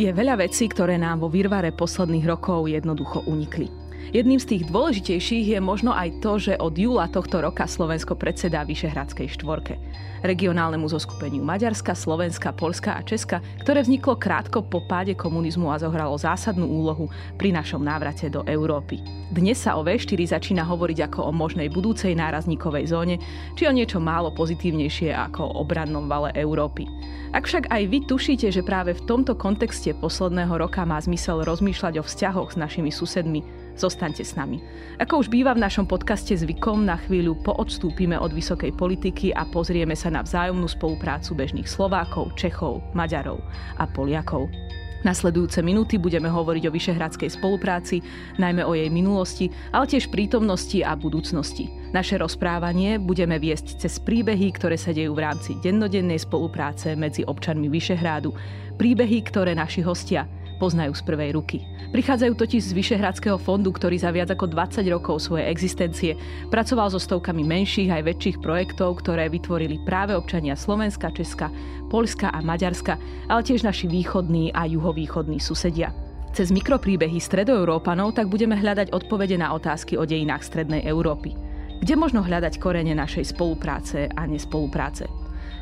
Je veľa vecí, ktoré nám vo výrvare posledných rokov jednoducho unikli. Jedným z tých dôležitejších je možno aj to, že od júla tohto roka Slovensko predsedá Vyšehradskej štvorke. Regionálnemu zoskupeniu Maďarska, Slovenska, Polska a Česka, ktoré vzniklo krátko po páde komunizmu a zohralo zásadnú úlohu pri našom návrate do Európy. Dnes sa o V4 začína hovoriť ako o možnej budúcej nárazníkovej zóne, či o niečo málo pozitívnejšie ako o obrannom vale Európy. Ak však aj vy tušíte, že práve v tomto kontexte posledného roka má zmysel rozmýšľať o vzťahoch s našimi susedmi, Zostaňte s nami. Ako už býva v našom podcaste zvykom, na chvíľu poodstúpime od vysokej politiky a pozrieme sa na vzájomnú spoluprácu bežných Slovákov, Čechov, Maďarov a Poliakov. Nasledujúce minúty budeme hovoriť o vyšehradskej spolupráci, najmä o jej minulosti, ale tiež prítomnosti a budúcnosti. Naše rozprávanie budeme viesť cez príbehy, ktoré sa dejú v rámci dennodennej spolupráce medzi občanmi Vyšehrádu. Príbehy, ktoré naši hostia poznajú z prvej ruky. Prichádzajú totiž z Vyšehradského fondu, ktorý za viac ako 20 rokov svojej existencie pracoval so stovkami menších aj väčších projektov, ktoré vytvorili práve občania Slovenska, Česka, Polska a Maďarska, ale tiež naši východní a juhovýchodní susedia. Cez mikropríbehy stredoeurópanov tak budeme hľadať odpovede na otázky o dejinách Strednej Európy. Kde možno hľadať korene našej spolupráce a nespolupráce?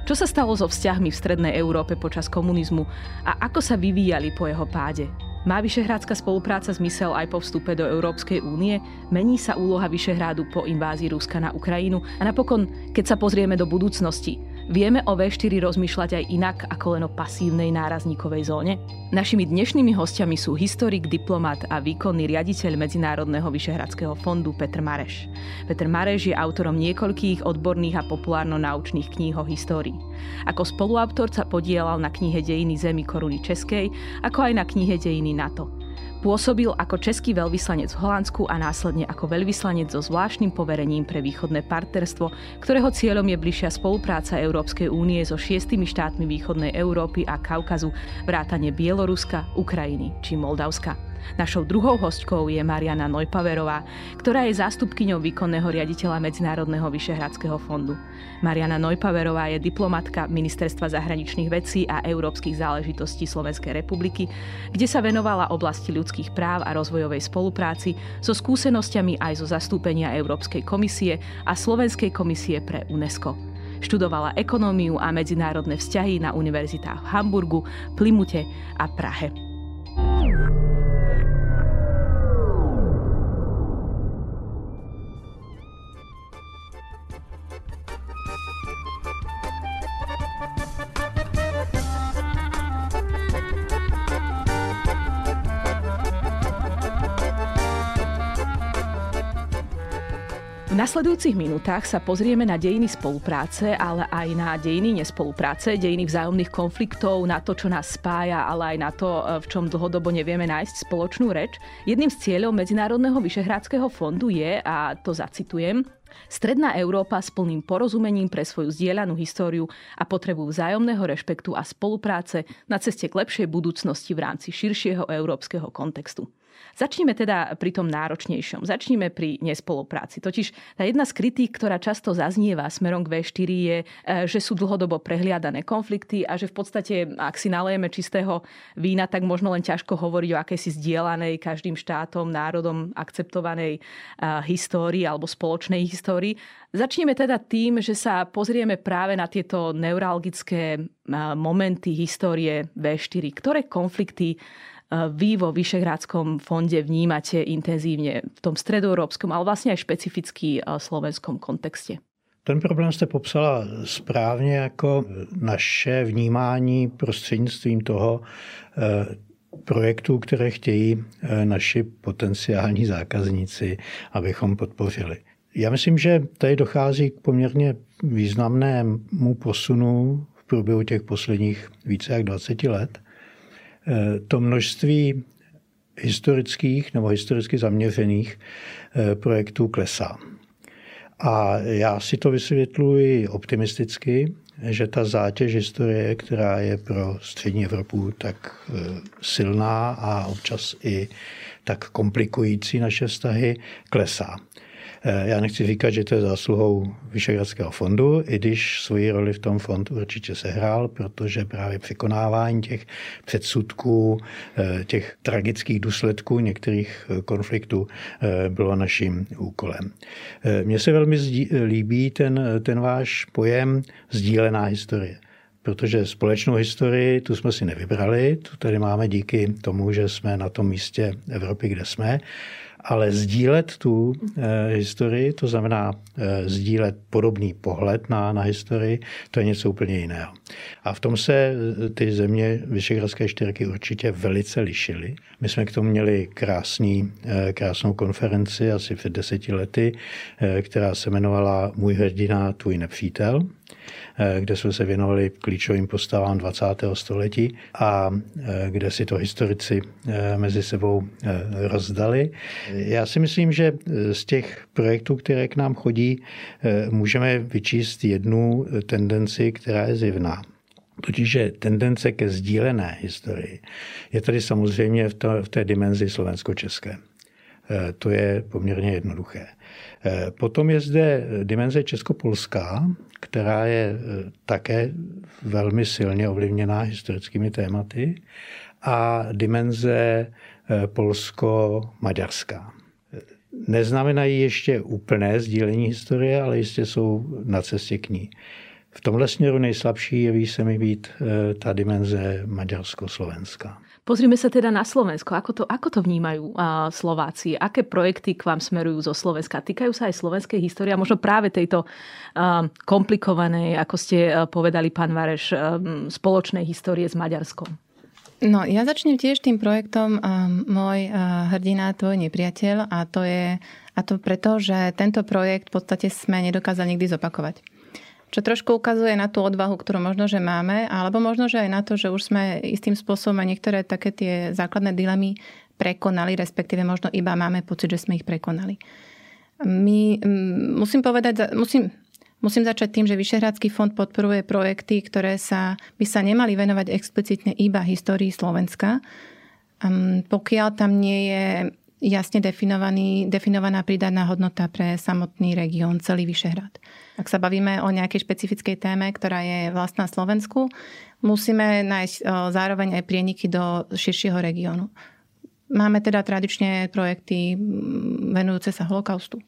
Čo sa stalo so vzťahmi v Strednej Európe počas komunizmu a ako sa vyvíjali po jeho páde? Má Vyšehrádska spolupráca zmysel aj po vstupe do Európskej únie? Mení sa úloha Vyšehrádu po invázii Ruska na Ukrajinu? A napokon, keď sa pozrieme do budúcnosti, Vieme o V4 rozmýšľať aj inak ako len o pasívnej nárazníkovej zóne? Našimi dnešnými hostiami sú historik, diplomat a výkonný riaditeľ Medzinárodného vyšehradského fondu Petr Mareš. Petr Mareš je autorom niekoľkých odborných a populárno-naučných kníh o histórii. Ako spoluautor sa podielal na knihe Dejiny zemi koruny Českej, ako aj na knihe Dejiny NATO. Pôsobil ako český veľvyslanec v Holandsku a následne ako veľvyslanec so zvláštnym poverením pre východné partnerstvo, ktorého cieľom je bližšia spolupráca Európskej únie so šiestými štátmi východnej Európy a Kaukazu, vrátane Bieloruska, Ukrajiny či Moldavska. Našou druhou hostkou je Mariana Nojpaverová, ktorá je zástupkyňou výkonného riaditeľa Medzinárodného vyšehradského fondu. Mariana Nojpaverová je diplomatka Ministerstva zahraničných vecí a európskych záležitostí Slovenskej republiky, kde sa venovala oblasti ľudských práv a rozvojovej spolupráci so skúsenosťami aj zo zastúpenia Európskej komisie a Slovenskej komisie pre UNESCO. Študovala ekonómiu a medzinárodné vzťahy na univerzitách v Hamburgu, Plimute a Prahe. Nasledujúcich minútach sa pozrieme na dejiny spolupráce, ale aj na dejiny nespolupráce, dejiny vzájomných konfliktov, na to, čo nás spája, ale aj na to, v čom dlhodobo nevieme nájsť spoločnú reč. Jedným z cieľov Medzinárodného vyšehrádskeho fondu je, a to zacitujem, Stredná Európa s plným porozumením pre svoju zdieľanú históriu a potrebu vzájomného rešpektu a spolupráce na ceste k lepšej budúcnosti v rámci širšieho európskeho kontextu. Začnime teda pri tom náročnejšom. Začnime pri nespolupráci. Totiž tá jedna z kritík, ktorá často zaznieva smerom k V4 je, e, že sú dlhodobo prehliadané konflikty a že v podstate, ak si nalejeme čistého vína, tak možno len ťažko hovoriť o akejsi zdieľanej každým štátom, národom akceptovanej e, histórii alebo spoločnej histórii. Začneme teda tým, že sa pozrieme práve na tieto neuralgické e, momenty histórie V4. Ktoré konflikty vy vo Vyšehrádskom fonde vnímate intenzívne v tom stredoeurópskom, ale vlastne aj špecificky slovenskom kontexte? Ten problém jste popsala správně jako naše vnímání prostřednictvím toho eh, projektů, které chtějí eh, naši potenciální zákazníci, abychom podpořili. Já myslím, že tady dochází k poměrně významnému posunu v průběhu těch posledních více jak 20 let. To množství historických nebo historicky zaměřených eh, projektů klesá. A já si to vysvětluji optimisticky, že ta zátěž historie, která je pro střední Evropu tak eh, silná a občas i tak komplikující naše vztahy, klesá. Eh, já nechci říkat, že to je zásluhou Vyšehradského fondu, i když svoji roli v tom fond určitě sehrál, protože právě překonávání těch předsudků, eh, těch tragických důsledků některých eh, konfliktů bylo naším úkolem. Mně se velmi líbí ten, ten váš pojem sdílená historie protože společnou historii tu jsme si nevybrali, tu tady máme díky tomu, že jsme na tom místě Evropy, kde jsme, ale sdílet tu e, historii, to znamená e, sdílet podobný pohled na, na historii, to je něco úplně jiného. A v tom se eh, ty země Vyšehradské čtyřky určitě velice lišily. My jsme k tomu měli krásný, e, krásnou konferenci asi před deseti lety, e, která se jmenovala Můj hrdina, tvůj nepřítel. Kde jsme se věnovali klíčovým postavám 20. století a kde si to historici mezi sebou rozdali. Já si myslím, že z těch projektů, které k nám chodí, můžeme vyčíst jednu tendenci, která je zjevná. Totiž, že tendence ke sdílené historii je tady samozřejmě v, to, v té dimenzi slovensko-české. To je poměrně jednoduché. Potom je zde dimenze českopolská, která je eh, také velmi silně ovlivněná historickými tématy a dimenze eh, polsko-maďarská. Neznamenají ještě úplné sdílení historie, ale jistě jsou na cestě k ní. V tomhle směru nejslabší jeví se mi být eh, ta dimenze maďarsko-slovenská. Pozrime sa teda na Slovensko. Ako to, ako to vnímajú uh, Slováci? Aké projekty k vám smerujú zo Slovenska? Týkajú sa aj slovenskej histórie a možno práve tejto uh, komplikovanej, ako ste povedali, pán Vareš, spoločnej histórie s Maďarskom? No, ja začnem tiež tým projektom Môj hrdina, tvoj nepriateľ a to je a to preto, že tento projekt v podstate sme nedokázali nikdy zopakovať. Čo trošku ukazuje na tú odvahu, ktorú možno, že máme, alebo možno, že aj na to, že už sme istým spôsobom aj niektoré také tie základné dilemy prekonali, respektíve možno iba máme pocit, že sme ich prekonali. My, musím povedať, musím, musím začať tým, že Vyšehradský fond podporuje projekty, ktoré sa, by sa nemali venovať explicitne iba histórii Slovenska, pokiaľ tam nie je jasne definovaný, definovaná pridaná hodnota pre samotný región, celý Vyšehrad. Ak sa bavíme o nejakej špecifickej téme, ktorá je vlastná Slovensku, musíme nájsť zároveň aj prieniky do širšieho regiónu. Máme teda tradične projekty venujúce sa holokaustu.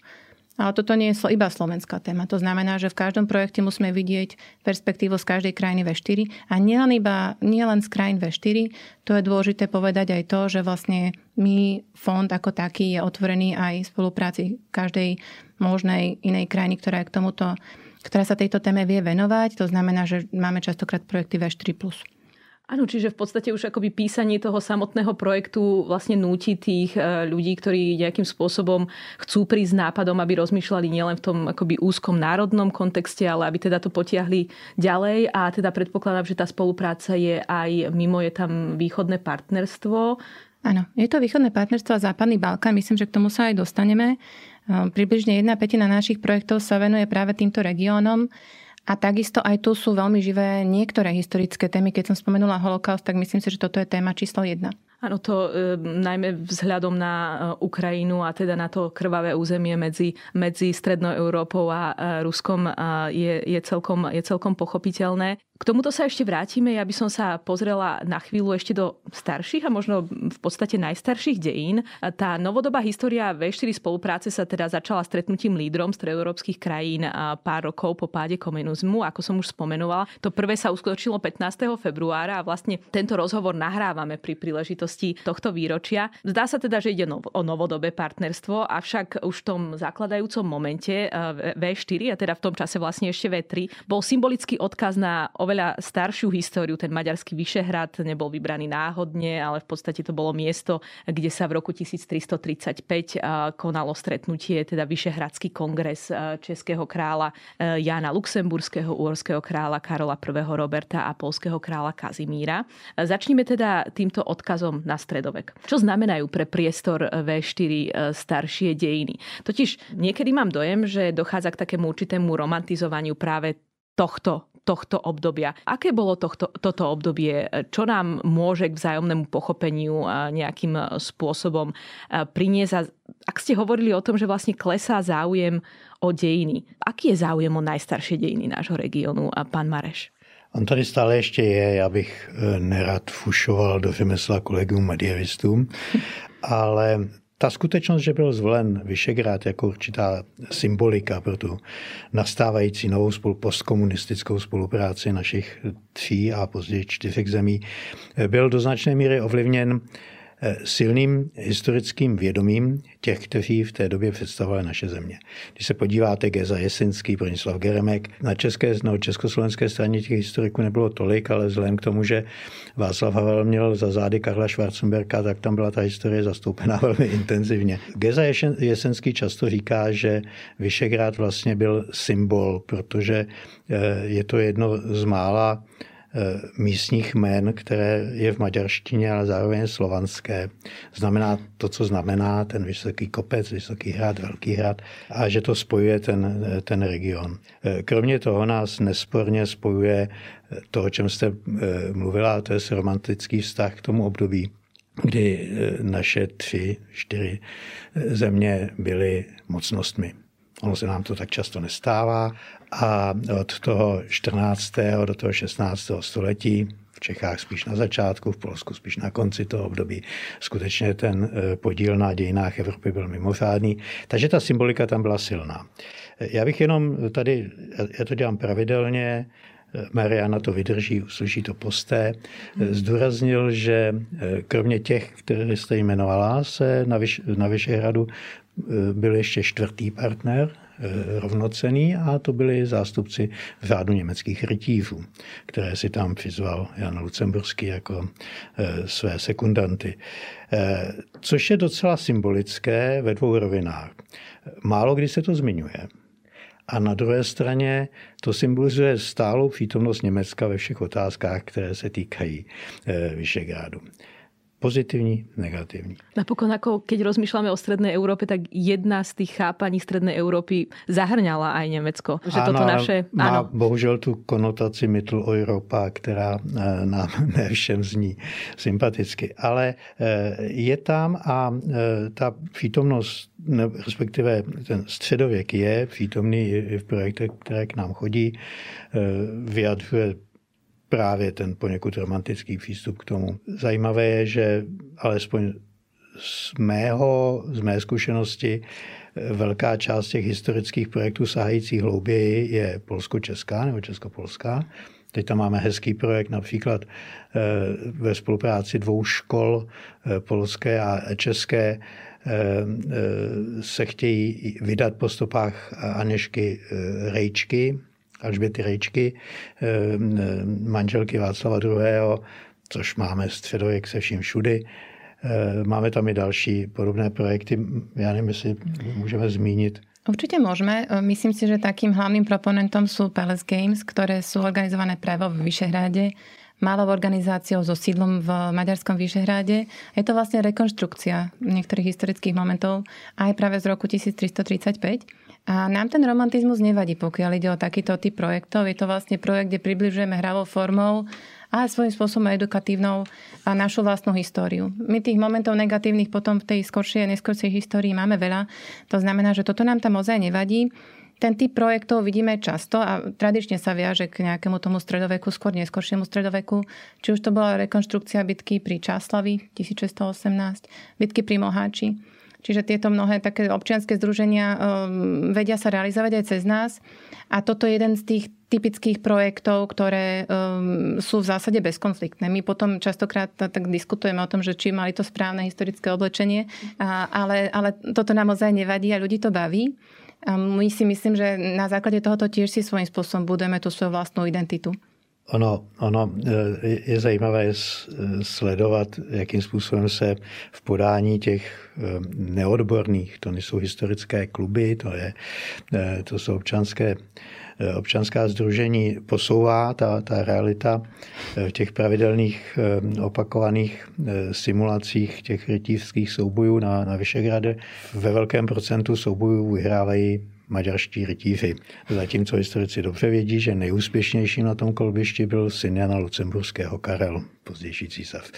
Ale toto nie je iba slovenská téma. To znamená, že v každom projekte musíme vidieť perspektívu z každej krajiny V4 a nielen, iba, nielen z krajín V4. To je dôležité povedať aj to, že vlastne my, fond ako taký, je otvorený aj v spolupráci každej možnej inej krajiny, ktorá je k tomuto ktorá sa tejto téme vie venovať. To znamená, že máme častokrát projekty V4+. Áno, čiže v podstate už akoby písanie toho samotného projektu vlastne núti tých e, ľudí, ktorí nejakým spôsobom chcú prísť nápadom, aby rozmýšľali nielen v tom akoby úzkom národnom kontexte, ale aby teda to potiahli ďalej a teda predpokladám, že tá spolupráca je aj mimo, je tam východné partnerstvo. Áno, je to východné partnerstvo a západný Balkán, myslím, že k tomu sa aj dostaneme. E, približne jedna petina našich projektov sa venuje práve týmto regiónom. A takisto aj tu sú veľmi živé niektoré historické témy. Keď som spomenula holokaust, tak myslím si, že toto je téma číslo jedna. Áno, to e, najmä vzhľadom na e, Ukrajinu a teda na to krvavé územie medzi, medzi Strednou Európou a e, Ruskom e, je, je, celkom, je celkom pochopiteľné. K tomuto sa ešte vrátime. Ja by som sa pozrela na chvíľu ešte do starších a možno v podstate najstarších dejín. Tá novodobá história V4 spolupráce sa teda začala stretnutím lídrom stredoeurópskych krajín pár rokov po páde komunizmu, ako som už spomenovala. To prvé sa uskutočnilo 15. februára a vlastne tento rozhovor nahrávame pri príležitosti tohto výročia. Zdá sa teda, že ide o novodobé partnerstvo, avšak už v tom zakladajúcom momente V4, a teda v tom čase vlastne ešte V3, bol symbolický odkaz na oveľa staršiu históriu. Ten maďarský Vyšehrad nebol vybraný náhodne, ale v podstate to bolo miesto, kde sa v roku 1335 konalo stretnutie, teda Vyšehradský kongres českého kráľa Jana Luxemburského, úorského kráľa Karola I. Roberta a polského kráľa Kazimíra. Začnime teda týmto odkazom na stredovek. Čo znamenajú pre priestor V4 staršie dejiny? Totiž niekedy mám dojem, že dochádza k takému určitému romantizovaniu práve tohto tohto obdobia. Aké bolo tohto, toto obdobie? Čo nám môže k vzájomnému pochopeniu nejakým spôsobom priniesť? Ak ste hovorili o tom, že vlastne klesá záujem o dejiny. Aký je záujem o najstaršie dejiny nášho regiónu, pán Mareš? On tady stále ještě je, já bych e, nerad fušoval do řemesla kolegům medievistům, ale ta skutečnost, že byl zvolen Vyšegrád jako určitá symbolika pro tu nastávající novou spolu, postkomunistickou spolupráci našich tří a později čtyřek zemí, e, byl do značné míry ovlivněn silným historickým vědomím těch, kteří v té době představovali naše země. Když se podíváte, Geza Jesenský, Bronislav Geremek, na české, no, československé straně těch historiků nebylo tolik, ale vzhledem k tomu, že Václav Havel měl za zády Karla Schwarzenberka, tak tam byla ta historie zastoupená velmi intenzivně. Geza Jesenský často říká, že Vyšegrad vlastně byl symbol, protože eh, je to jedno z mála místních jmen, které je v maďarštině, ale zároveň slovanské. Znamená to, co znamená ten vysoký kopec, vysoký hrad, velký hrad a že to spojuje ten, ten region. Eh, kromě toho nás nesporně spojuje to, o čem jste mluvila, to je romantický vztah k tomu období, kdy naše tři, čtyři země byly mocnostmi. Ono se nám to tak často nestává a od toho 14. do toho 16. století v Čechách spíš na začátku, v Polsku spíš na konci toho období. Skutečně ten eh, podíl na dějinách Evropy byl mimořádný, takže ta symbolika tam byla silná. Já bych jenom tady, já to dělám pravidelně, Mariana to vydrží, uslyší to posté, eh, zdůraznil, že kromě těch, které jste jmenovala, se na, Vyš, na Vyšehradu byl ještě čtvrtý partner, Eh, rovnocený a to byli zástupci řádu německých rytířů, které si tam přizval Jan Lucemburský jako eh, své sekundanty. Eh, což je docela symbolické ve dvou rovinách. Málo kdy se to zmiňuje. A na druhé straně to symbolizuje stálou přítomnost Německa ve všech otázkách, které se týkají Vyšegrádu pozitívny, negatívny. Napokon, ako keď rozmýšľame o Strednej Európe, tak jedna z tých chápaní Strednej Európy zahrňala aj Nemecko. Že áno, toto naše... Má áno. bohužel tú konotaci Mittel Europa, ktorá e, nám ne všem zní sympaticky. Ale e, je tam a e, tá přítomnosť, respektíve ten středověk je přítomný i v projektech, které k nám chodí, vyjadřuje právě ten poněkud romantický přístup k tomu. Zajímavé je, že alespoň z, mého, z mé zkušenosti velká část těch historických projektů sahajících hlouběji je polsko-česká nebo česko-polská. Teď tam máme hezký projekt například eh, ve spolupráci dvou škol, eh, polské a české, eh, se chtějí vydat po stopách Aněšky Rejčky, Alžběty Rejčky, eh, manželky Václava II., což máme středověk se vším všudy. Eh, máme tam i další podobné projekty. Já nevím, jestli můžeme zmínit. Určite môžeme. Myslím si, že takým hlavným proponentom sú Palace Games, ktoré sú organizované práve v Vyšehráde malou organizáciou so sídlom v Maďarskom Vyšehráde. Je to vlastne rekonštrukcia niektorých historických momentov aj práve z roku 1335. A nám ten romantizmus nevadí, pokiaľ ide o takýto typ projektov. Je to vlastne projekt, kde približujeme hravou formou a svojím spôsobom edukatívnou a našu vlastnú históriu. My tých momentov negatívnych potom v tej skoršej a neskoršej histórii máme veľa. To znamená, že toto nám tam ozaj nevadí. Ten typ projektov vidíme často a tradične sa viaže k nejakému tomu stredoveku, skôr neskôršiemu stredoveku. Či už to bola rekonštrukcia bitky pri Čáslavi 1618, bitky pri Moháči Čiže tieto mnohé také občianske združenia um, vedia sa realizovať aj cez nás. A toto je jeden z tých typických projektov, ktoré um, sú v zásade bezkonfliktné. My potom častokrát tak diskutujeme o tom, že či mali to správne historické oblečenie, a, ale, ale toto nám ozaj nevadí a ľudí to baví. A my si myslím, že na základe tohoto tiež si svojím spôsobom budeme tú svoju vlastnú identitu. Ono, ono e, je zajímavé sledovat, jakým způsobem se v podání těch e, neodborných, to nejsou historické kluby, to, je, e, to jsou občanské, občanská združení, posouvá ta, ta realita v těch pravidelných opakovaných simulacích těch rytířských soubojů na, na Vyšegrade. Ve velkém procentu soubojů vyhrávají maďarští rytíři. Zatímco historici dobře vědí, že nejúspěšnějším na tom kolbišti byl syn Jana Lucemburského Karel, pozdější císař.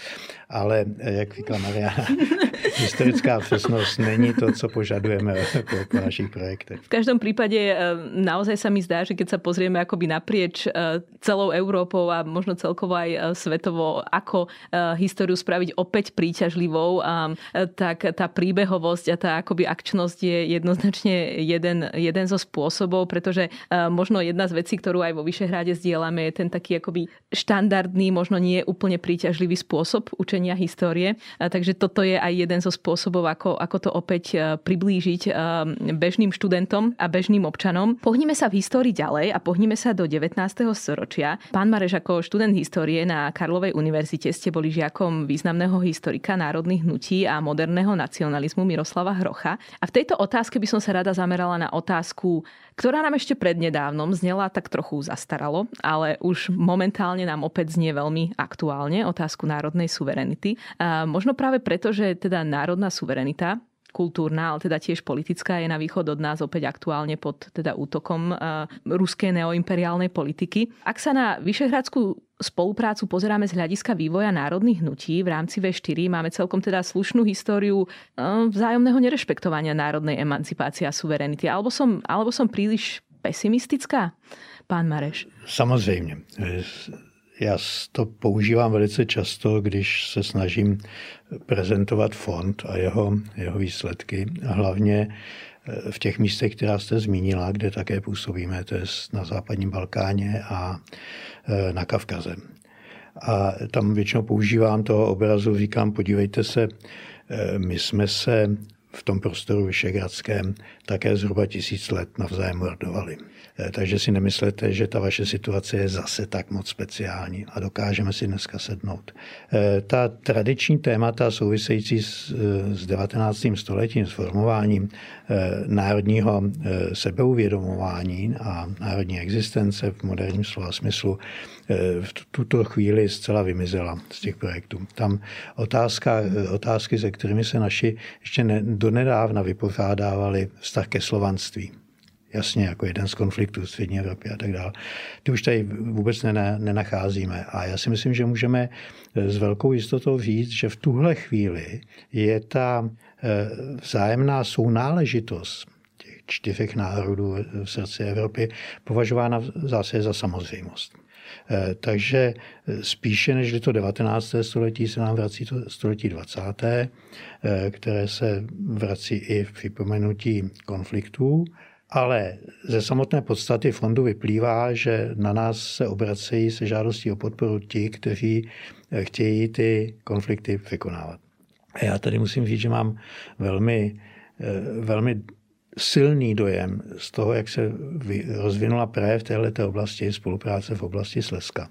Ale, jak říkala Mariana, historická přesnosť není to, co požadujeme po, po našich projektech. V každom prípade e, naozaj sa mi zdá, že keď sa pozrieme akoby naprieč e, celou Európou a možno celkovo aj svetovo, ako históriu spraviť opäť príťažlivou, tak tá príbehovosť a tá akoby akčnosť je jednoznačne jeden, jeden zo spôsobov, pretože možno jedna z vecí, ktorú aj vo Vyšehráde zdieľame, je ten taký akoby štandardný, možno nie úplne príťažlivý spôsob učenia histórie. Takže toto je aj jeden zo spôsobov, ako, ako to opäť e, priblížiť e, bežným študentom a bežným občanom. Pohníme sa v histórii ďalej a pohníme sa do 19. storočia. Pán Mareš, ako študent histórie na Karlovej univerzite ste boli žiakom významného historika národných hnutí a moderného nacionalizmu Miroslava Hrocha. A v tejto otázke by som sa rada zamerala na otázku, ktorá nám ešte prednedávnom znela tak trochu zastaralo, ale už momentálne nám opäť znie veľmi aktuálne otázku národnej suverenity. A možno práve preto, že teda národná suverenita kultúrna, ale teda tiež politická, je na východ od nás opäť aktuálne pod teda útokom ruskej neoimperiálnej politiky. Ak sa na Vyšehradskú spoluprácu pozeráme z hľadiska vývoja národných hnutí v rámci V4, máme celkom teda slušnú históriu vzájomného nerešpektovania národnej emancipácie a suverenity. Alebo som, alebo som príliš pesimistická, pán Mareš? Samozřejmě. Já to používám velice často, když se snažím prezentovat fond a jeho, jeho výsledky. Hlavně eh, v těch místech, která jste zmínila, kde také působíme, to je na západním Balkáně a eh, na Kavkaze. A tam většinou používám toho obrazu, říkám, podívejte se, eh, my jsme se v tom prostoru Vyšegradském také zhruba tisíc let navzájem mordovali. Eh, takže si nemyslete, že ta vaše situace je zase tak moc speciální a dokážeme si dneska sednout. Eh, ta tradiční témata související s, eh, s 19. stoletím, s formováním národního sebeuvědomování a národní existence v moderním slova smyslu v tuto chvíli zcela vymizela z těch projektů. Tam otázka, otázky, se kterými se naši ještě ne, donedávna vypořádávali vztah ke slovanství jasně jako jeden z konfliktů v střední Evropě a tak dále. Ty už tady vůbec nenacházíme. A já si myslím, že můžeme eh, s velkou jistotou říct, že v tuhle chvíli je ta eh, vzájemná sounáležitost těch čtyřech národů v srdci Evropy považována zase za samozřejmost. Eh, takže spíše než to 19. století se nám vrací to století 20., které se vrací i v připomenutí konfliktů ale ze samotné podstaty fondu vyplývá, že na nás se obracejí se žádostí o podporu ti, kteří eh, chtějí ty konflikty vykonávat. A já tady musím říct, že mám velmi, eh, velmi silný dojem z toho, jak se rozvinula právě v této oblasti spolupráce v oblasti Slezska.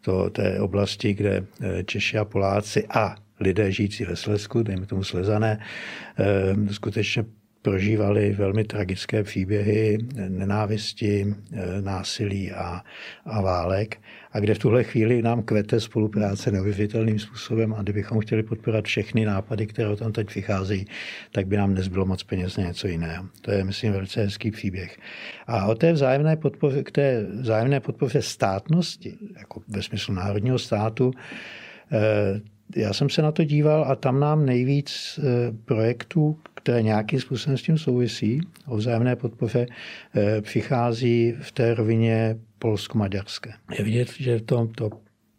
To té oblasti, kde eh, Češi a Poláci a lidé žijící ve Slezsku, dejme tomu Slezané, skutečně prožívali velmi tragické příběhy nenávisti, násilí a, a válek. A kde v tuhle chvíli nám kvete spolupráce neuvěřitelným způsobem a kdybychom chtěli podporovat všechny nápady, které tam teď vycházejí, tak by nám nezbylo moc peněz na něco jiného. To je, myslím, velice hezký příběh. A o té vzájemné podpoře, k té vzájemné podpoře státnosti, jako ve smyslu národního státu, eh, já jsem se na to díval a tam nám nejvíc eh, projektů, které nějakým způsobem s tím souvisí, o vzájemné podpoře, eh, přichází v té rovině polsko-maďarské. Je vidět, že to, to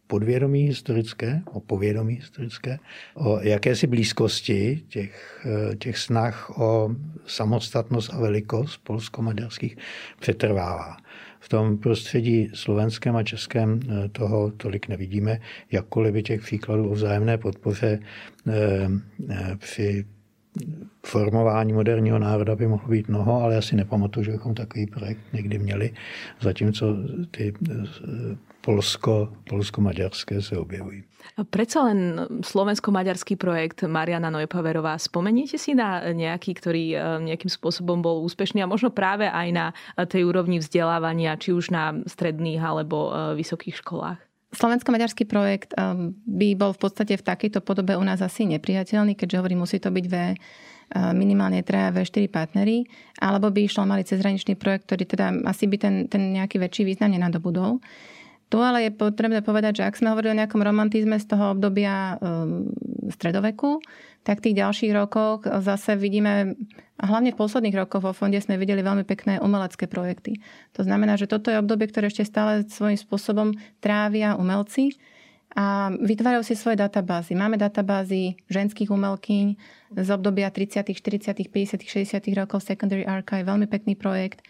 podvědomí historické, o povědomí historické, o jakési blízkosti těch, eh, těch snah o samostatnost a velikost polsko-maďarských přetrvává. V tom prostředí slovenském a českém eh, toho tolik nevidíme, jakkoliv by těch příkladů o vzájemné podpoře při formování moderního národa by mohlo být mnoho, ale já si nepamatuju, že bychom takový projekt někdy měli, zatímco ty eh, polsko, polsko-maďarské se objevují. Predsa len slovensko-maďarský projekt Mariana Nojpaverová. Spomeniete si na nejaký, ktorý eh, nejakým spôsobom bol úspešný a možno práve aj na tej úrovni vzdelávania, či už na stredných alebo eh, vysokých školách? Slovensko-maďarský projekt by bol v podstate v takejto podobe u nás asi nepriateľný, keďže hovorím, musí to byť ve minimálne traja V4 partnery, alebo by išlo mali cezhraničný projekt, ktorý teda asi by ten, ten nejaký väčší význam nenadobudol. Tu ale je potrebné povedať, že ak sme hovorili o nejakom romantizme z toho obdobia um, stredoveku, tak tých ďalších rokoch zase vidíme, hlavne v posledných rokoch vo fonde sme videli veľmi pekné umelecké projekty. To znamená, že toto je obdobie, ktoré ešte stále svojím spôsobom trávia umelci a vytvárajú si svoje databázy. Máme databázy ženských umelkyň z obdobia 30., 40., 50., 60. rokov Secondary Archive, veľmi pekný projekt.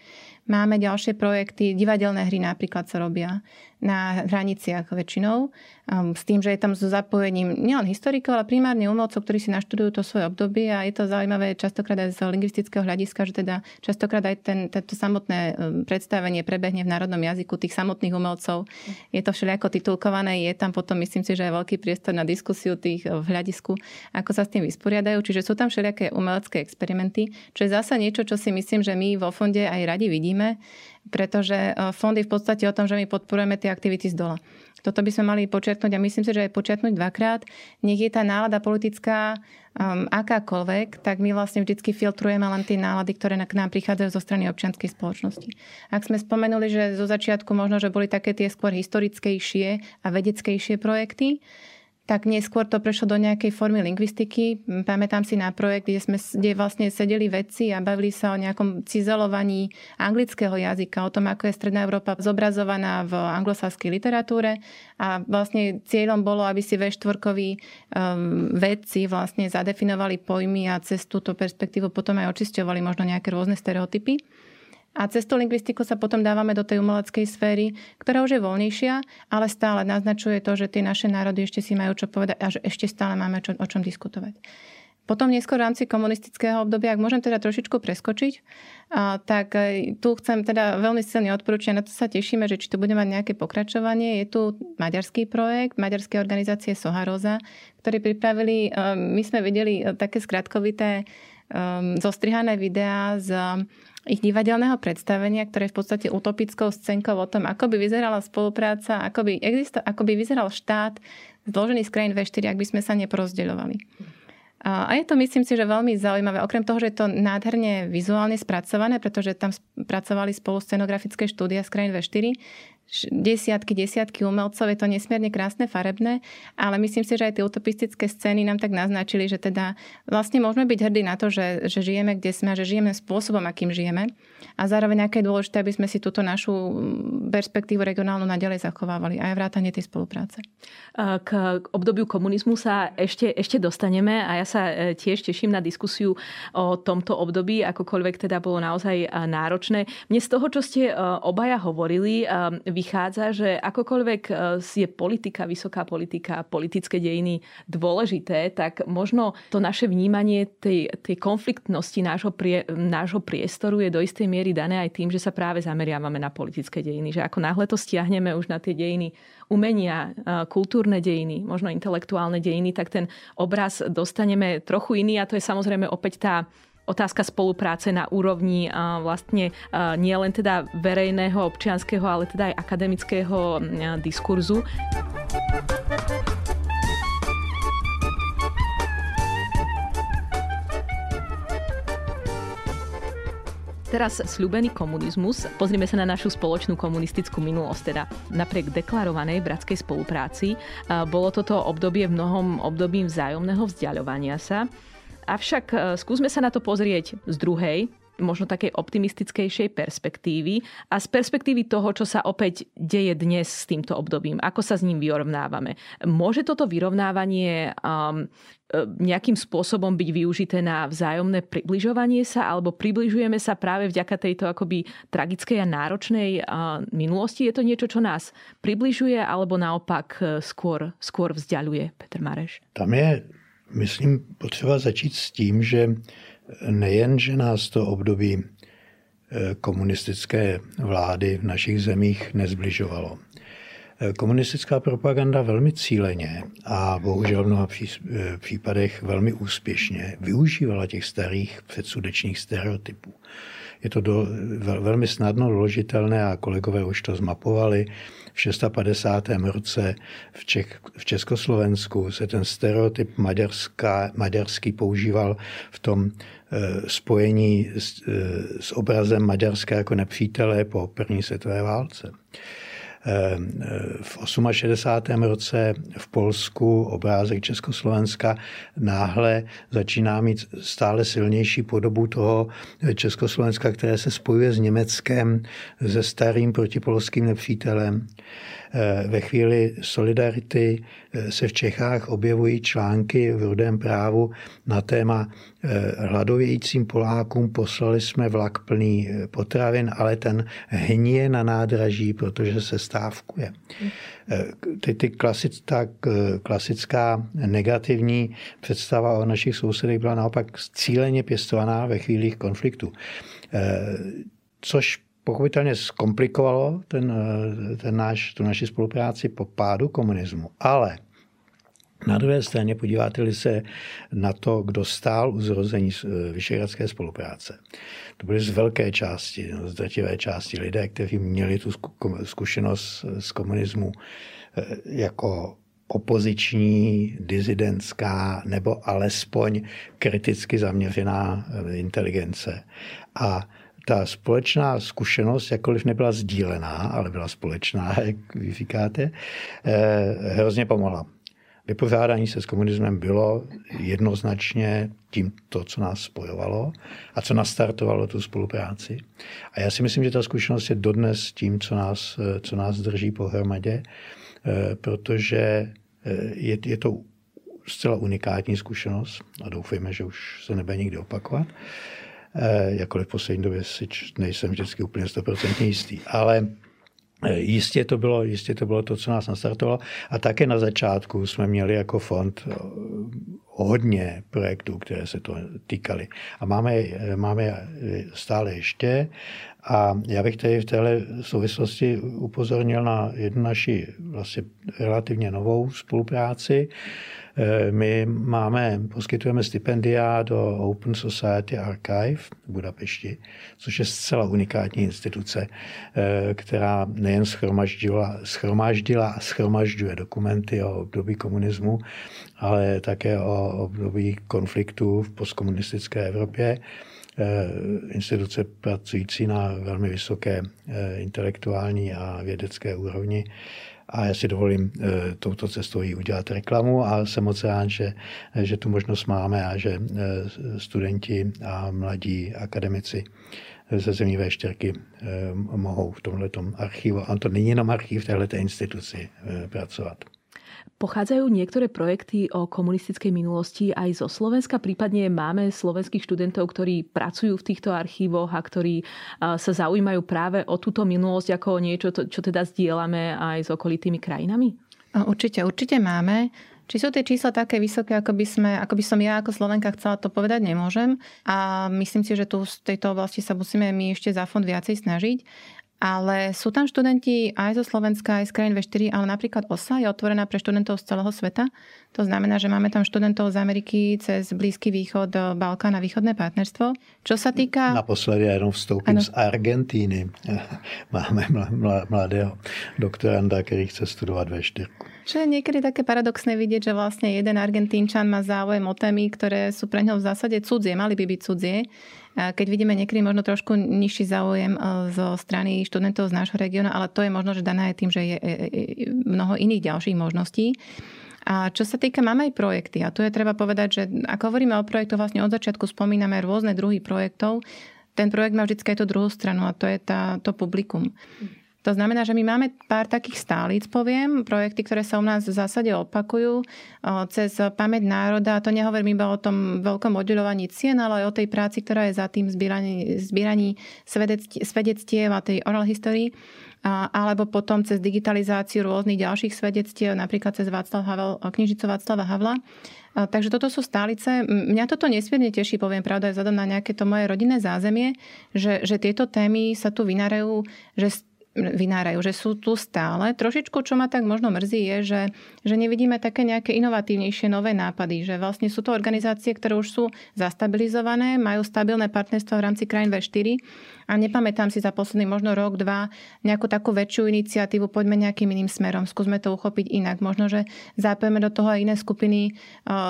Máme ďalšie projekty, divadelné hry napríklad sa robia na hraniciach väčšinou, um, s tým, že je tam so zapojením nielen historikov, ale primárne umelcov, ktorí si naštudujú to svoje obdobie a je to zaujímavé častokrát aj z lingvistického hľadiska, že teda častokrát aj ten, tento samotné um, predstavenie prebehne v národnom jazyku tých samotných umelcov. Je to všelijako titulkované, je tam potom, myslím si, že aj veľký priestor na diskusiu tých uh, v hľadisku, ako sa s tým vysporiadajú. Čiže sú tam všelijaké umelecké experimenty, čo je zasa niečo, čo si myslím, že my vo fonde aj radi vidíme pretože e, fond je v podstate o tom, že my podporujeme tie aktivity z dola. Toto by sme mali počiatnúť a myslím si, že aj počiatnúť dvakrát. Nech je tá nálada politická um, akákoľvek, tak my vlastne vždycky filtrujeme len tie nálady, ktoré k nám prichádzajú zo strany občianskej spoločnosti. Ak sme spomenuli, že zo začiatku možno, že boli také tie skôr historickejšie a vedeckejšie projekty, tak neskôr to prešlo do nejakej formy lingvistiky. Pamätám si na projekt, kde, sme, kde vlastne sedeli vedci a bavili sa o nejakom cizelovaní anglického jazyka, o tom, ako je Stredná Európa zobrazovaná v anglosaskej literatúre. A vlastne cieľom bolo, aby si V4 um, vedci vlastne zadefinovali pojmy a cez túto perspektívu potom aj očisťovali možno nejaké rôzne stereotypy. A cez lingvistiku sa potom dávame do tej umeleckej sféry, ktorá už je voľnejšia, ale stále naznačuje to, že tie naše národy ešte si majú čo povedať a že ešte stále máme čo, o čom diskutovať. Potom neskôr v rámci komunistického obdobia, ak môžem teda trošičku preskočiť, a, tak e, tu chcem teda veľmi silne odporúčiť, na to sa tešíme, že či tu bude mať nejaké pokračovanie. Je tu maďarský projekt, maďarské organizácie Soharoza, ktorí pripravili, e, my sme videli e, také skratkovité um, zostrihané videá z ich divadelného predstavenia, ktoré je v podstate utopickou scénkou o tom, ako by vyzerala spolupráca, ako by, existo, ako by vyzeral štát zložený z krajín V4, ak by sme sa neporozdeľovali. A je to, myslím si, že veľmi zaujímavé. Okrem toho, že je to nádherne vizuálne spracované, pretože tam pracovali spolu scenografické štúdia z krajín V4, desiatky, desiatky umelcov, je to nesmierne krásne, farebné, ale myslím si, že aj tie utopistické scény nám tak naznačili, že teda vlastne môžeme byť hrdí na to, že, že žijeme kde sme a že žijeme spôsobom, akým žijeme. A zároveň aké je dôležité, aby sme si túto našu perspektívu regionálnu nadalej zachovávali aj vrátanie tej spolupráce. K obdobiu komunizmu sa ešte, ešte dostaneme a ja sa e, tiež teším na diskusiu o tomto období, akokoľvek teda bolo naozaj e, náročné. Mne z toho, čo ste e, obaja hovorili, vychádza, že akokoľvek je politika, vysoká politika, politické dejiny dôležité, tak možno to naše vnímanie tej, tej konfliktnosti nášho, prie, nášho priestoru je do istej miery dané aj tým, že sa práve zameriavame na politické dejiny. Že ako náhle to stiahneme už na tie dejiny umenia, kultúrne dejiny, možno intelektuálne dejiny, tak ten obraz dostaneme trochu iný a to je samozrejme opäť tá otázka spolupráce na úrovni vlastne nie len teda verejného, občianského, ale teda aj akademického diskurzu. Teraz sľubený komunizmus. Pozrime sa na našu spoločnú komunistickú minulosť. Teda napriek deklarovanej bratskej spolupráci bolo toto obdobie v mnohom obdobím vzájomného vzdialovania sa. Avšak skúsme sa na to pozrieť z druhej, možno takej optimistickejšej perspektívy a z perspektívy toho, čo sa opäť deje dnes s týmto obdobím, ako sa s ním vyrovnávame. Môže toto vyrovnávanie um, e, nejakým spôsobom byť využité na vzájomné približovanie sa, alebo približujeme sa práve vďaka tejto akoby tragickej a náročnej uh, minulosti? Je to niečo, čo nás približuje, alebo naopak e, skôr, skôr vzdialuje, Petr Mareš? Tam je, myslím, potřeba začít s tím, že nejen, že nás to období eh, komunistické vlády v našich zemích nezbližovalo, Komunistická propaganda velmi cíleně a bohužel v mnoha případech velmi úspěšně využívala těch starých předsudečných stereotypů. Je to do, velmi snadno doložitelné a kolegové už to zmapovali. V 650. roce v, Čech, v Československu se ten stereotyp maďarská, maďarský používal v tom e, spojení s, e, s obrazem Maďarska jako nepřítele po první světové válce. V 68. roce v Polsku obrázek Československa náhle začíná mít stále silnější podobu toho Československa, které se spojuje s Německem, se starým protipolským nepřítelem. Eh, ve chvíli solidarity eh, se v Čechách objevují články v Rudém právu na téma eh, hladovějícím Polákům poslali jsme vlak plný potravin, ale ten hníje na nádraží, protože se stávkuje. Ty, ty klasická, klasická negativní představa o našich sousedech byla naopak cíleně pěstovaná ve chvílích konfliktu. Což pochopitelně zkomplikovalo ten, eh, ten náš, tu naši spolupráci po pádu komunismu. Ale na druhé straně podíváte-li se na to, kdo stál u zrození eh, Vyšehradské spolupráce. To byly z velké části, no, z drtivé části lidé, kteří měli tu zkušenost z komunismu eh, jako opoziční, dizidentská nebo alespoň kriticky zaměřená inteligence. A ta společná zkušenost, jakkoliv nebyla sdílená, ale byla společná, jak vy říkáte, eh, hrozně pomohla. Vypořádání se s komunismem bylo jednoznačně tím to, co nás spojovalo a co nastartovalo tu spolupráci. A já si myslím, že ta zkušenost je dodnes tím, co nás, eh, co nás drží pohromadě, eh, protože je, je to zcela unikátní zkušenost a doufejme, že už se nebude nikdy opakovat. Eh, jakkoliv v poslední době si nejsem vždycky úplně stoprocentně jistý. Ale eh, Jistě to, bylo, jistě to bylo to, co nás nastartovalo. A také na začátku jsme měli jako fond eh, hodně projektů, které se to týkaly. A máme, máme stále ještě. A já bych tady v téhle souvislosti upozornil na jednu naši vlastně relativně novou spolupráci, my máme, poskytujeme stipendia do Open Society Archive v Budapešti, což je zcela unikátní instituce, eh, která nejen schromaždila, schromaždila a schromažďuje dokumenty o období komunismu, ale také o období konfliktu v postkomunistické Evropě. Eh, instituce pracující na velmi vysoké intelektuální a vědecké úrovni a já si dovolím e, touto cestou jí udělat reklamu a jsem moc rád, že, že tu možnost máme a že e, studenti a mladí akademici ze zemí V4 e, mohou v tomhle archivu, a to není jenom v této instituci, pracovat. Pochádzajú niektoré projekty o komunistickej minulosti aj zo Slovenska? Prípadne máme slovenských študentov, ktorí pracujú v týchto archívoch a ktorí sa zaujímajú práve o túto minulosť ako o niečo, čo teda zdieľame aj s okolitými krajinami? Určite, určite máme. Či sú tie čísla také vysoké, ako by, sme, ako by som ja ako Slovenka chcela to povedať, nemôžem. A myslím si, že tu v tejto oblasti sa musíme my ešte za fond viacej snažiť. Ale sú tam študenti aj zo Slovenska, aj z krajín V4, ale napríklad OSA je otvorená pre študentov z celého sveta. To znamená, že máme tam študentov z Ameriky cez Blízky východ, Balkán a východné partnerstvo. Čo sa týka... Naposledy ja jenom vstoupím ano. z Argentíny. Máme mladého doktoranda, ktorý chce studovať V4. Čo je niekedy také paradoxné vidieť, že vlastne jeden Argentínčan má záujem o témy, ktoré sú pre ňoho v zásade cudzie, mali by byť cudzie keď vidíme niekedy možno trošku nižší záujem e, zo strany študentov z nášho regiónu, ale to je možno, že dané aj tým, že je mnoho iných ďalších možností. A čo sa týka, máme aj projekty. A tu je treba povedať, že ako hovoríme o projektoch, vlastne od začiatku spomíname rôzne druhy projektov. Ten projekt má vždy aj tú druhú stranu a to je tá, to publikum. To znamená, že my máme pár takých stálíc, poviem, projekty, ktoré sa u nás v zásade opakujú cez pamäť národa. To nehovorím iba o tom veľkom oddeľovaní cien, ale aj o tej práci, ktorá je za tým zbieraní, svedectiev a tej oral history alebo potom cez digitalizáciu rôznych ďalších svedectiev, napríklad cez Václav Havel, knižicu Václava Havla. Takže toto sú stálice. Mňa toto nesmierne teší, poviem pravda, vzhľadom na nejaké to moje rodinné zázemie, že, že tieto témy sa tu vynárajú, že vynárajú, že sú tu stále. Trošičku, čo ma tak možno mrzí, je, že, že nevidíme také nejaké inovatívnejšie nové nápady, že vlastne sú to organizácie, ktoré už sú zastabilizované, majú stabilné partnerstvo v rámci krajín V4 a nepamätám si za posledný možno rok, dva nejakú takú väčšiu iniciatívu, poďme nejakým iným smerom, skúsme to uchopiť inak. Možno, že zápojeme do toho aj iné skupiny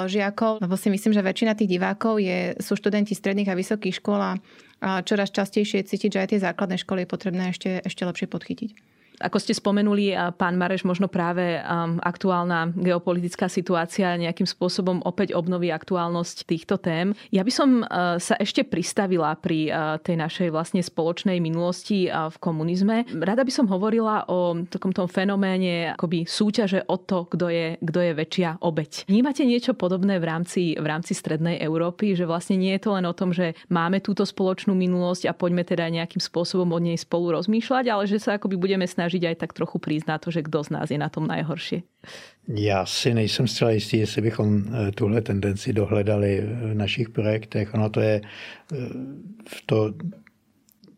žiakov, lebo si myslím, že väčšina tých divákov je, sú študenti stredných a vysokých škôl a a čoraz častejšie cítiť, že aj tie základné školy je potrebné ešte, ešte lepšie podchytiť. Ako ste spomenuli, pán Mareš, možno práve um, aktuálna geopolitická situácia nejakým spôsobom opäť obnoví aktuálnosť týchto tém. Ja by som uh, sa ešte pristavila pri uh, tej našej vlastne spoločnej minulosti uh, v komunizme. Rada by som hovorila o takom tom fenoméne akoby súťaže o to, kto je, kto je väčšia obeď. Vnímate niečo podobné v rámci, v rámci Strednej Európy, že vlastne nie je to len o tom, že máme túto spoločnú minulosť a poďme teda nejakým spôsobom od nej spolu rozmýšľať, ale že sa akoby budeme snažiť snažiť aj tak trochu na to, že kto z nás je na tom najhoršie. Já si nejsem zcela jistý, jestli bychom eh, tuhle tendenci dohledali v našich projektech. Ono to je eh, v to,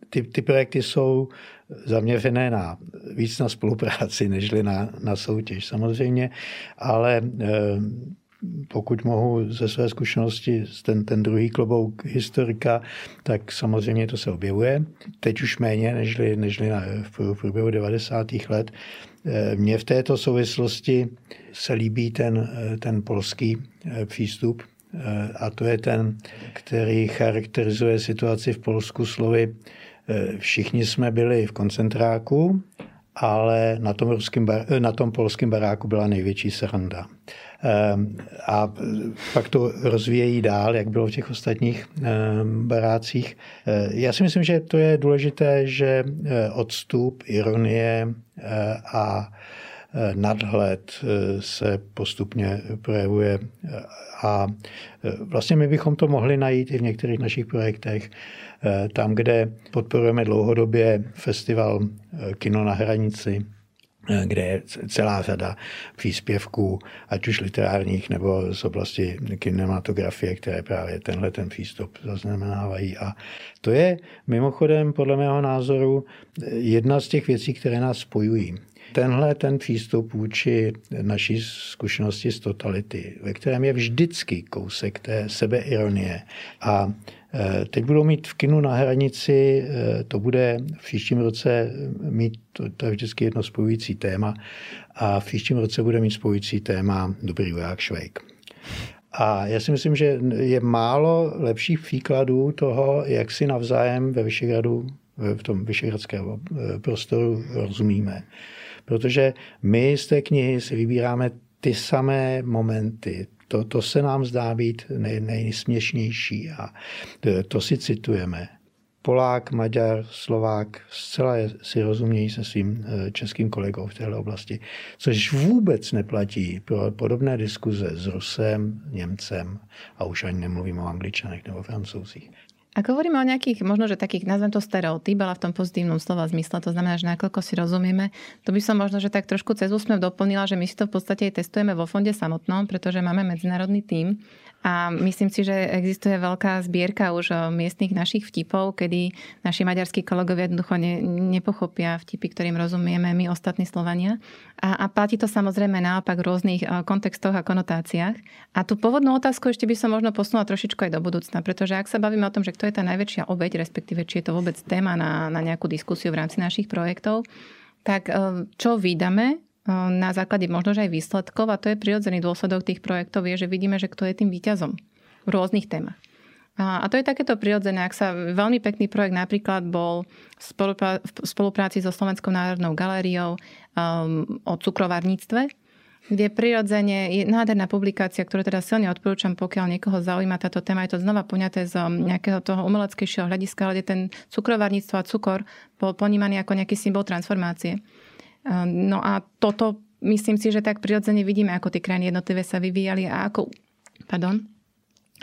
ty, ty projekty jsou zaměřené na víc na spolupráci, nežli na, na soutěž samozřejmě, ale eh, pokud mohu ze své zkušenosti ten, ten druhý klobouk historika, tak samozřejmě to se objevuje. Teď už méně, nežli, nežli na, v průběhu 90. let. Eh, mně v této souvislosti se líbí ten, eh, ten polský eh, přístup, a to je ten, který charakterizuje situaci v Polsku slovy všichni jsme byli v koncentráku, ale na tom, ruským, na tom polském baráku byla největší sranda. Ehm, a pak to rozvíjejí dál, jak bylo v těch ostatních ehm, barácích. Eh, já si myslím, že to je důležité, že eh, odstup, ironie eh, a nadhled se postupně projevuje a vlastně my bychom to mohli najít i v některých našich projektech. Tam, kde podporujeme dlouhodobě festival Kino na hranici, kde je celá řada příspěvků, ať už literárních nebo z oblasti kinematografie, které právě tenhle ten přístup zaznamenávají. A to je mimochodem podle mého názoru jedna z těch věcí, které nás spojují. Tenhle ten přístup vůči naší zkušenosti z totality, ve kterém je vždycky kousek té sebeironie a Eh, teď budou mít v kinu na hranici, eh, to bude v příštím roce mít, to, to je vždycky jedno spojující téma, a v příštím roce bude mít spojující téma Dobrý voják Švejk. A já si myslím, že je málo lepších příkladů toho, jak si navzájem ve Vyšehradu, v tom vyšehradském eh, prostoru rozumíme. Protože my z té knihy si vybíráme ty samé momenty, to, to se nám zdá být nej, nejsměšnější a to si citujeme. Polák, Maďar, Slovák zcela si rozumějí se svým eh, českým kolegou v této oblasti, což vůbec neplatí pro podobné diskuze s Rusem, Němcem a už ani nemluvím o Angličanech nebo Francouzích. Ak hovoríme o nejakých, možno, že takých, nazvem to stereotyp, ale v tom pozitívnom slova zmysle, to znamená, že nakoľko si rozumieme, to by som možno, že tak trošku cez úsmev doplnila, že my si to v podstate testujeme vo fonde samotnom, pretože máme medzinárodný tím a myslím si, že existuje veľká zbierka už miestnych našich vtipov, kedy naši maďarskí kolegovia jednoducho ne, nepochopia vtipy, ktorým rozumieme my ostatní Slovania. A, a platí to samozrejme naopak v rôznych kontextoch a konotáciách. A tú pôvodnú otázku ešte by som možno posunula trošičku aj do budúcna, pretože ak sa bavíme o tom, že kto je tá najväčšia obeď, respektíve či je to vôbec téma na, na nejakú diskusiu v rámci našich projektov, tak čo vydáme na základe možno aj výsledkov a to je prirodzený dôsledok tých projektov, je, že vidíme, že kto je tým výťazom v rôznych témach. A to je takéto prirodzené. Ak sa veľmi pekný projekt napríklad bol v spolupráci so Slovenskou národnou galériou um, o cukrovarníctve, kde prirodzene je nádherná publikácia, ktorú teda silne odporúčam, pokiaľ niekoho zaujíma táto téma. Je to znova poňaté z um, nejakého toho umeleckejšieho hľadiska, ale ten cukrovarníctvo a cukor bol ponímaný ako nejaký symbol transformácie. No a toto myslím si, že tak prirodzene vidíme, ako tie krajiny jednotlivé sa vyvíjali a ako, pardon,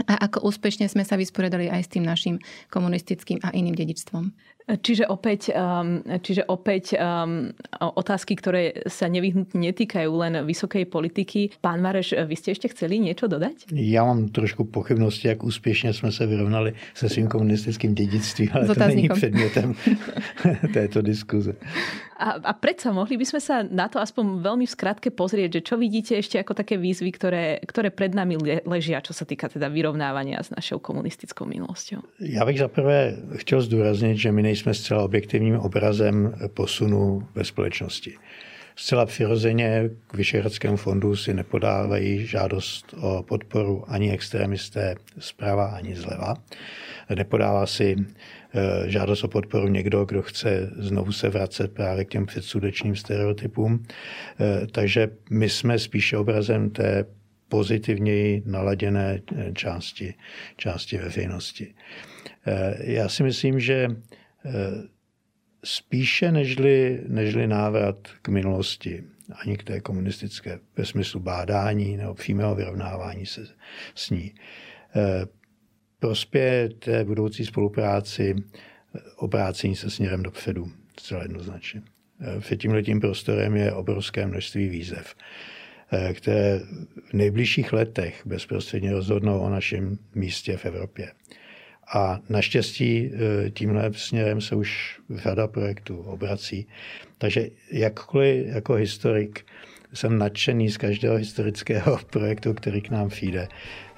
a ako úspešne sme sa vysporiadali aj s tým našim komunistickým a iným dedičstvom. Čiže opäť, um, čiže opäť um, otázky, ktoré sa nevyhnutne netýkajú len vysokej politiky. Pán Mareš, vy ste ešte chceli niečo dodať? Já mám trošku pochybnosti, jak úspěšně jsme se vyrovnali se svým komunistickým dědictvím, ale to není předmětem této diskuze. A, a predsa mohli by sme sa na to aspoň veľmi v skratke pozrieť, že čo vidíte ešte ako také výzvy, ktoré, ktoré pred nami ležia, čo sa týka teda vyrovnávania s našou komunistickou minulosťou? Já bych zaprvé chtěl zdůraznit, že my nejsme zcela objektivním obrazem posunu ve společnosti. Zcela přirozeně k Vyšehradskému fondu si nepodávají žádost o podporu ani extremisté zprava, ani zleva. Nepodává si eh, žádost o podporu někdo, kdo chce znovu se vracet právě k těm předsudečným stereotypům. Eh, takže my jsme spíše obrazem té pozitivněji naladěné eh, části, části veřejnosti. Já si myslím, že spíše nežli, nežli návrat k minulosti, ani k té komunistické ve smyslu bádání nebo přímého vyrovnávání se s ní. Eh, prospěje té budoucí spolupráci eh, obrácení se směrem dopředu, zcela jednoznačně. Eh, před tímhletím prostorem je obrovské množství výzev, které v nejbližších letech bezprostředně rozhodnou o našem místě v Evropě. A naštěstí e, tímhle směrem se už řada projektů obrací. Takže jakkoliv jako historik jsem nadšený z každého historického projektu, který k nám přijde,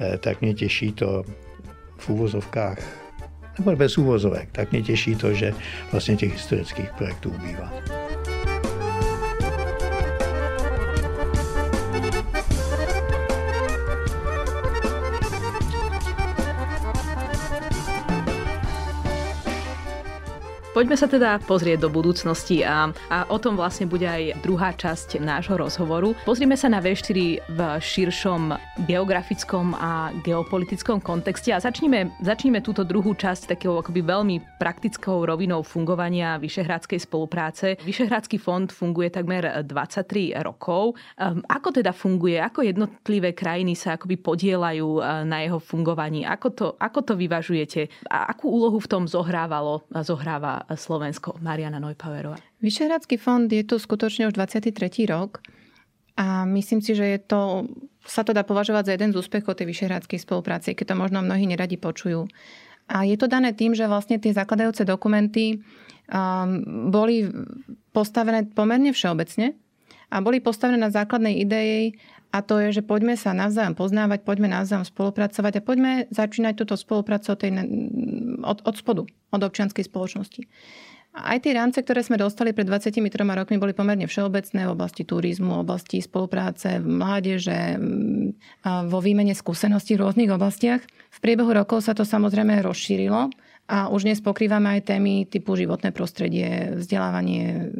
e, tak mě těší to v úvozovkách, nebo bez úvozovek, tak mě těší to, že vlastně těch historických projektů ubývá. Poďme sa teda pozrieť do budúcnosti a, a o tom vlastne bude aj druhá časť nášho rozhovoru. Pozrieme sa na V4 v širšom geografickom a geopolitickom kontexte a začneme, začneme túto druhú časť takého akoby veľmi praktickou rovinou fungovania Vyšehradskej spolupráce. Vyšehradský fond funguje takmer 23 rokov. Ehm, ako teda funguje? Ako jednotlivé krajiny sa akoby podielajú e, na jeho fungovaní? Ako to, ako to vyvažujete? A akú úlohu v tom zohrávalo, zohráva Slovensko. Mariana Neupauerová. Vyšehradský fond je tu skutočne už 23. rok a myslím si, že je to, sa to dá považovať za jeden z úspechov tej vyšehradskej spolupráce, keď to možno mnohí neradi počujú. A je to dané tým, že vlastne tie zakladajúce dokumenty um, boli postavené pomerne všeobecne a boli postavené na základnej idei a to je, že poďme sa navzájom poznávať, poďme navzájom spolupracovať a poďme začínať túto spoluprácu od, od, od spodu, od občianskej spoločnosti. Aj tie rámce, ktoré sme dostali pred 23 rokmi, boli pomerne všeobecné v oblasti turizmu, v oblasti spolupráce, mládeže, vo výmene skúseností v rôznych oblastiach. V priebehu rokov sa to samozrejme rozšírilo a už dnes pokrývame aj témy typu životné prostredie, vzdelávanie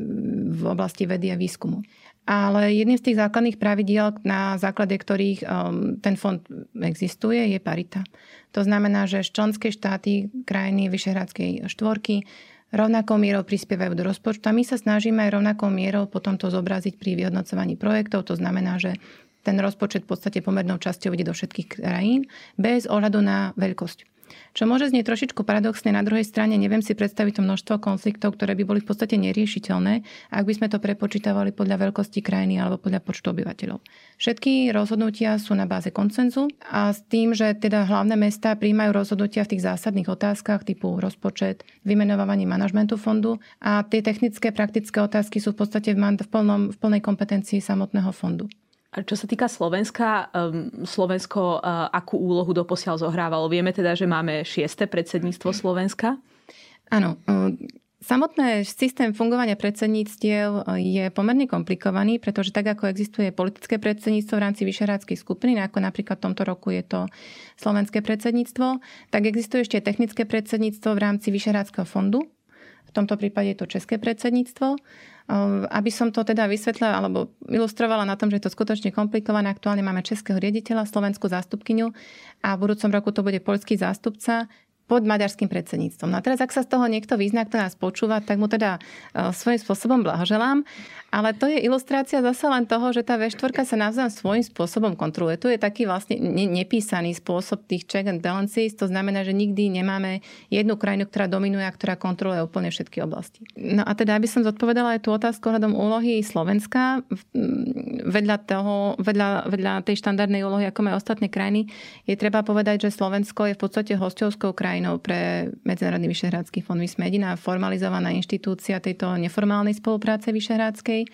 v oblasti vedy a výskumu. Ale jedným z tých základných pravidiel, na základe ktorých um, ten fond existuje, je parita. To znamená, že členské štáty, krajiny Vyšehradskej štvorky rovnakou mierou prispievajú do rozpočtu a my sa snažíme aj rovnakou mierou potom to zobraziť pri vyhodnocovaní projektov. To znamená, že ten rozpočet v podstate pomernou časťou ide do všetkých krajín bez ohľadu na veľkosť. Čo môže znieť trošičku paradoxne, na druhej strane neviem si predstaviť to množstvo konfliktov, ktoré by boli v podstate neriešiteľné, ak by sme to prepočítavali podľa veľkosti krajiny alebo podľa počtu obyvateľov. Všetky rozhodnutia sú na báze koncenzu a s tým, že teda hlavné mesta príjmajú rozhodnutia v tých zásadných otázkach typu rozpočet, vymenovanie manažmentu fondu a tie technické, praktické otázky sú v podstate v, plnom, v plnej kompetencii samotného fondu. Čo sa týka Slovenska, um, Slovensko uh, akú úlohu doposiaľ zohrávalo? Vieme teda, že máme šieste predsedníctvo Slovenska? Áno. Uh, samotné systém fungovania predsedníctiev uh, je pomerne komplikovaný, pretože tak ako existuje politické predsedníctvo v rámci Vyšehradskej skupiny, ako napríklad v tomto roku je to slovenské predsedníctvo, tak existuje ešte technické predsedníctvo v rámci Vyšehradského fondu. V tomto prípade je to české predsedníctvo. Ehm, aby som to teda vysvetlila alebo ilustrovala na tom, že je to skutočne komplikované, aktuálne máme českého riaditeľa, slovenskú zástupkyňu a v budúcom roku to bude poľský zástupca. Pod maďarským predsedníctvom. No a teraz, ak sa z toho niekto vyzná, kto nás počúva, tak mu teda e, svojím spôsobom blahoželám. Ale to je ilustrácia zase len toho, že tá V4 sa navzájom svojím spôsobom kontroluje. Tu je taký vlastne nepísaný spôsob tých check and balances. To znamená, že nikdy nemáme jednu krajinu, ktorá dominuje a ktorá kontroluje úplne všetky oblasti. No a teda, aby som zodpovedala aj tú otázku hľadom úlohy Slovenska, vedľa, toho, vedľa, vedľa tej štandardnej úlohy, ako majú ostatné krajiny, je treba povedať, že Slovensko je v podstate hostovskou krajinou pre Medzinárodný vyšehradský fond. My sme jediná formalizovaná inštitúcia tejto neformálnej spolupráce vyšehradskej.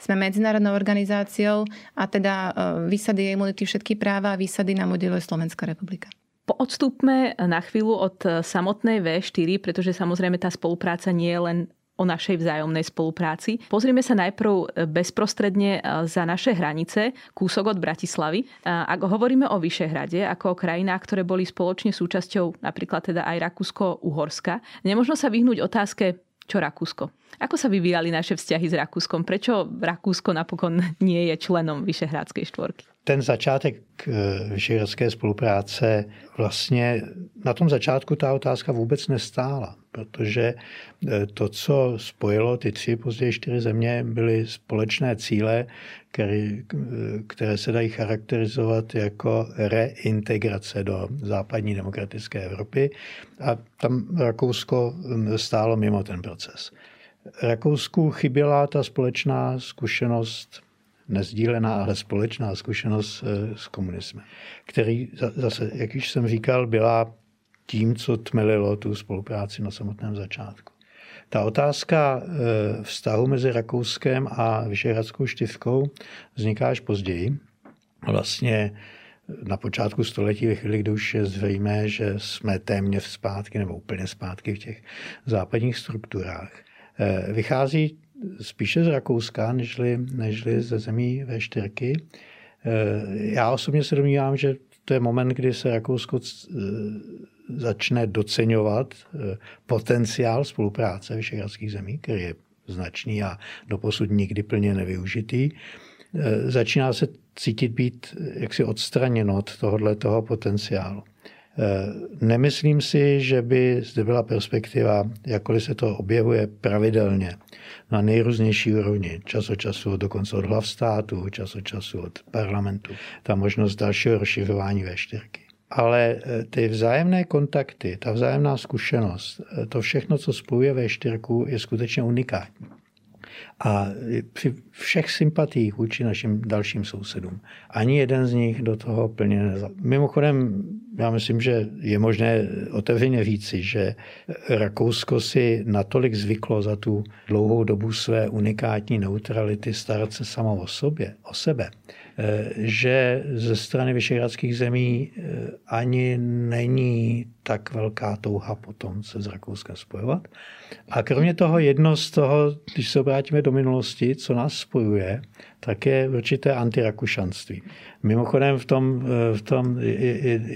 Sme medzinárodnou organizáciou a teda e, výsady a imunity všetky práva a výsady nám udeluje Slovenská republika. Odstúpme na chvíľu od samotnej V4, pretože samozrejme tá spolupráca nie je len o našej vzájomnej spolupráci. Pozrieme sa najprv bezprostredne e, za naše hranice, kúsok od Bratislavy. Ak hovoríme o Vyšehrade, ako o krajinách, ktoré boli spoločne súčasťou napríklad teda aj Rakúsko-Uhorska, nemožno sa vyhnúť otázke, čo Rakúsko? Ako sa vyvíjali naše vzťahy s Rakúskom? Prečo Rakúsko napokon nie je členom Vyšehrádskej štvorky? Ten začátek eh, vyšehradské spolupráce vlastně na tom začátku ta otázka vůbec nestála, protože eh, to, co spojilo ty tři, později čtyři země, byly společné cíle, které, které se dají charakterizovat jako reintegrace do západní demokratické Evropy a tam Rakousko hm, stálo mimo ten proces. Rakousku chyběla ta společná zkušenost, nezdílená, ale společná zkušenost eh, s komunismem, který zase, jak již jsem říkal, byla tím, co tmelilo tu spolupráci na samotném začátku. Ta otázka eh, vztahu mezi Rakouskem a Vyšehradskou štivkou vzniká až později. Vlastně na počátku století, ve chvíli, kdy už je zřejmé, že jsme téměř zpátky nebo úplně zpátky v těch západních strukturách. Eh, vychází spíše z Rakouska, nežli, nežli ze zemí V4. Eh, já osobně se domnívám, že to je moment, kdy se Rakousko začne doceňovat eh, potenciál spolupráce vyšehradských zemí, který je značný a doposud nikdy plně nevyužitý. Eh, začíná se cítit být jaksi odstraněno od tohohle toho potenciálu. Eh, nemyslím si, že by zde byla perspektiva, jakkoliv se to objevuje pravidelně na nejrůznější úrovni, čas od času, dokonce od hlav státu, čas od času od parlamentu, ta možnost dalšího rozšiřování V4 ale eh, ty vzájemné kontakty, ta vzájemná zkušenost, eh, to všechno, co spojuje ve čtyřku, je skutečně unikátní. A při všech sympatiích vůči našim dalším sousedům. Ani jeden z nich do toho plně nezapomněl. Mimochodem, já myslím, že je možné otevřeně říci, že Rakousko si natolik zvyklo za tu dlouhou dobu své unikátní neutrality starat se samo o sobě, o sebe, že ze strany vyšehradských zemí eh, ani není tak velká touha potom se s Rakouskem spojovat. A kromě toho jedno z toho, když se obrátíme do minulosti, co nás spojuje, tak je určité antirakušanství. Mimochodem v tom, eh, v tom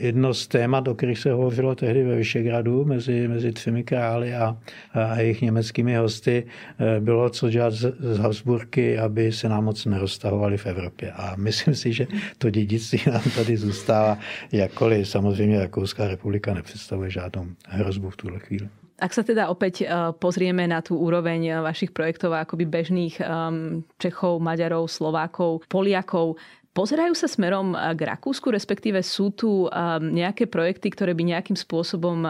jedno z témat, o kterých se hovořilo tehdy ve Vyšegradu mezi, mezi třemi králi a, a jejich německými hosty, eh, bylo, co dělat z, z Habsburky, aby se nám moc neroztahovali v Evropě. A myslím si, že to dědictví nám tady zůstává, jakkoliv samozřejmě Rakouská republika nepředstavuje žádnou hrozbu v tuhle chvíli. Ak sa teda opäť e, pozrieme na tú úroveň vašich projektov akoby bežných um, Čechov, Maďarov, Slovákov, Poliakov, Pozerajú sa smerom k Rakúsku, respektíve sú tu nejaké projekty, ktoré by nejakým spôsobom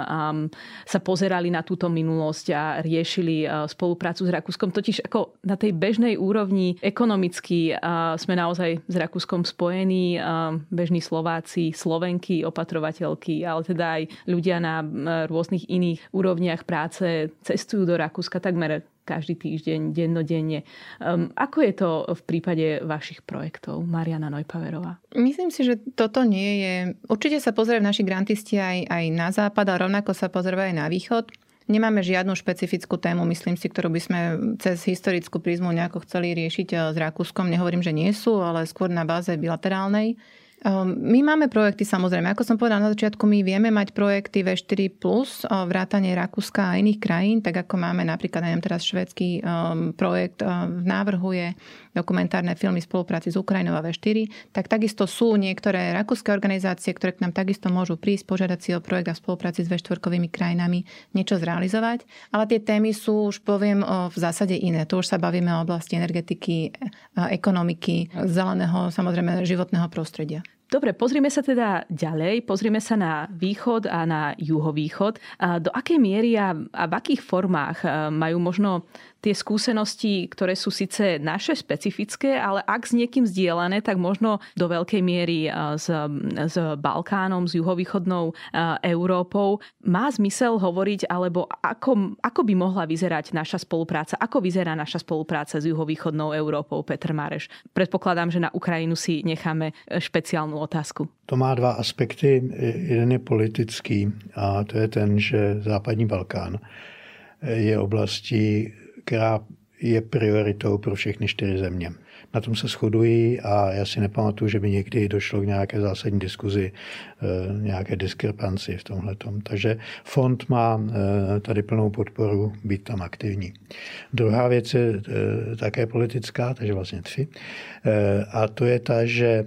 sa pozerali na túto minulosť a riešili spoluprácu s Rakúskom. Totiž ako na tej bežnej úrovni ekonomicky sme naozaj s Rakúskom spojení, bežní Slováci, Slovenky, opatrovateľky, ale teda aj ľudia na rôznych iných úrovniach práce cestujú do Rakúska takmer každý týždeň, dennodenne. Um, ako je to v prípade vašich projektov, Mariana Nojpaverová? Myslím si, že toto nie je... Určite sa pozerajú naši grantisti aj, aj na západ a rovnako sa pozerajú aj na východ. Nemáme žiadnu špecifickú tému, myslím si, ktorú by sme cez historickú prízmu nejako chceli riešiť eh, s Rakúskom. Nehovorím, že nie sú, ale skôr na báze bilaterálnej. Ehm, my máme projekty samozrejme. Ako som povedala na začiatku, my vieme mať projekty V4+, vrátanie Rakúska a iných krajín, tak ako máme napríklad, neviem teraz švedský um, projekt um, v návrhu je dokumentárne filmy v spolupráci s Ukrajinou a V4, tak takisto sú niektoré rakúske organizácie, ktoré k nám takisto môžu prísť, požiadať si o projekt a v spolupráci s V4 krajinami niečo zrealizovať. Ale tie témy sú, už poviem, v zásade iné. Tu už sa bavíme o oblasti energetiky, ekonomiky, zeleného, samozrejme životného prostredia. Dobre, pozrime sa teda ďalej, pozrime sa na východ a na juhovýchod. Do akej miery a, a v akých formách majú možno tie skúsenosti, ktoré sú síce naše specifické, ale ak s niekým zdieľané, tak možno do veľkej miery s, s Balkánom, s juhovýchodnou Európou. Má zmysel hovoriť, alebo ako, ako by mohla vyzerať naša spolupráca? Ako vyzerá naša spolupráca s juhovýchodnou Európou, Petr Mareš? Predpokladám, že na Ukrajinu si necháme špeciálnu otázku. To má dva aspekty. Jeden je politický a to je ten, že západní Balkán je oblastí, která je prioritou pro všechny čtyři země. Na tom se shodují a já si nepamatuju, že by někdy došlo k nějaké zásadní diskuzi, eh, nějaké diskrepanci v tomhle. Takže fond má eh, tady plnou podporu být tam aktivní. Druhá věc je eh, také politická, takže vlastně tři. A to je ta, že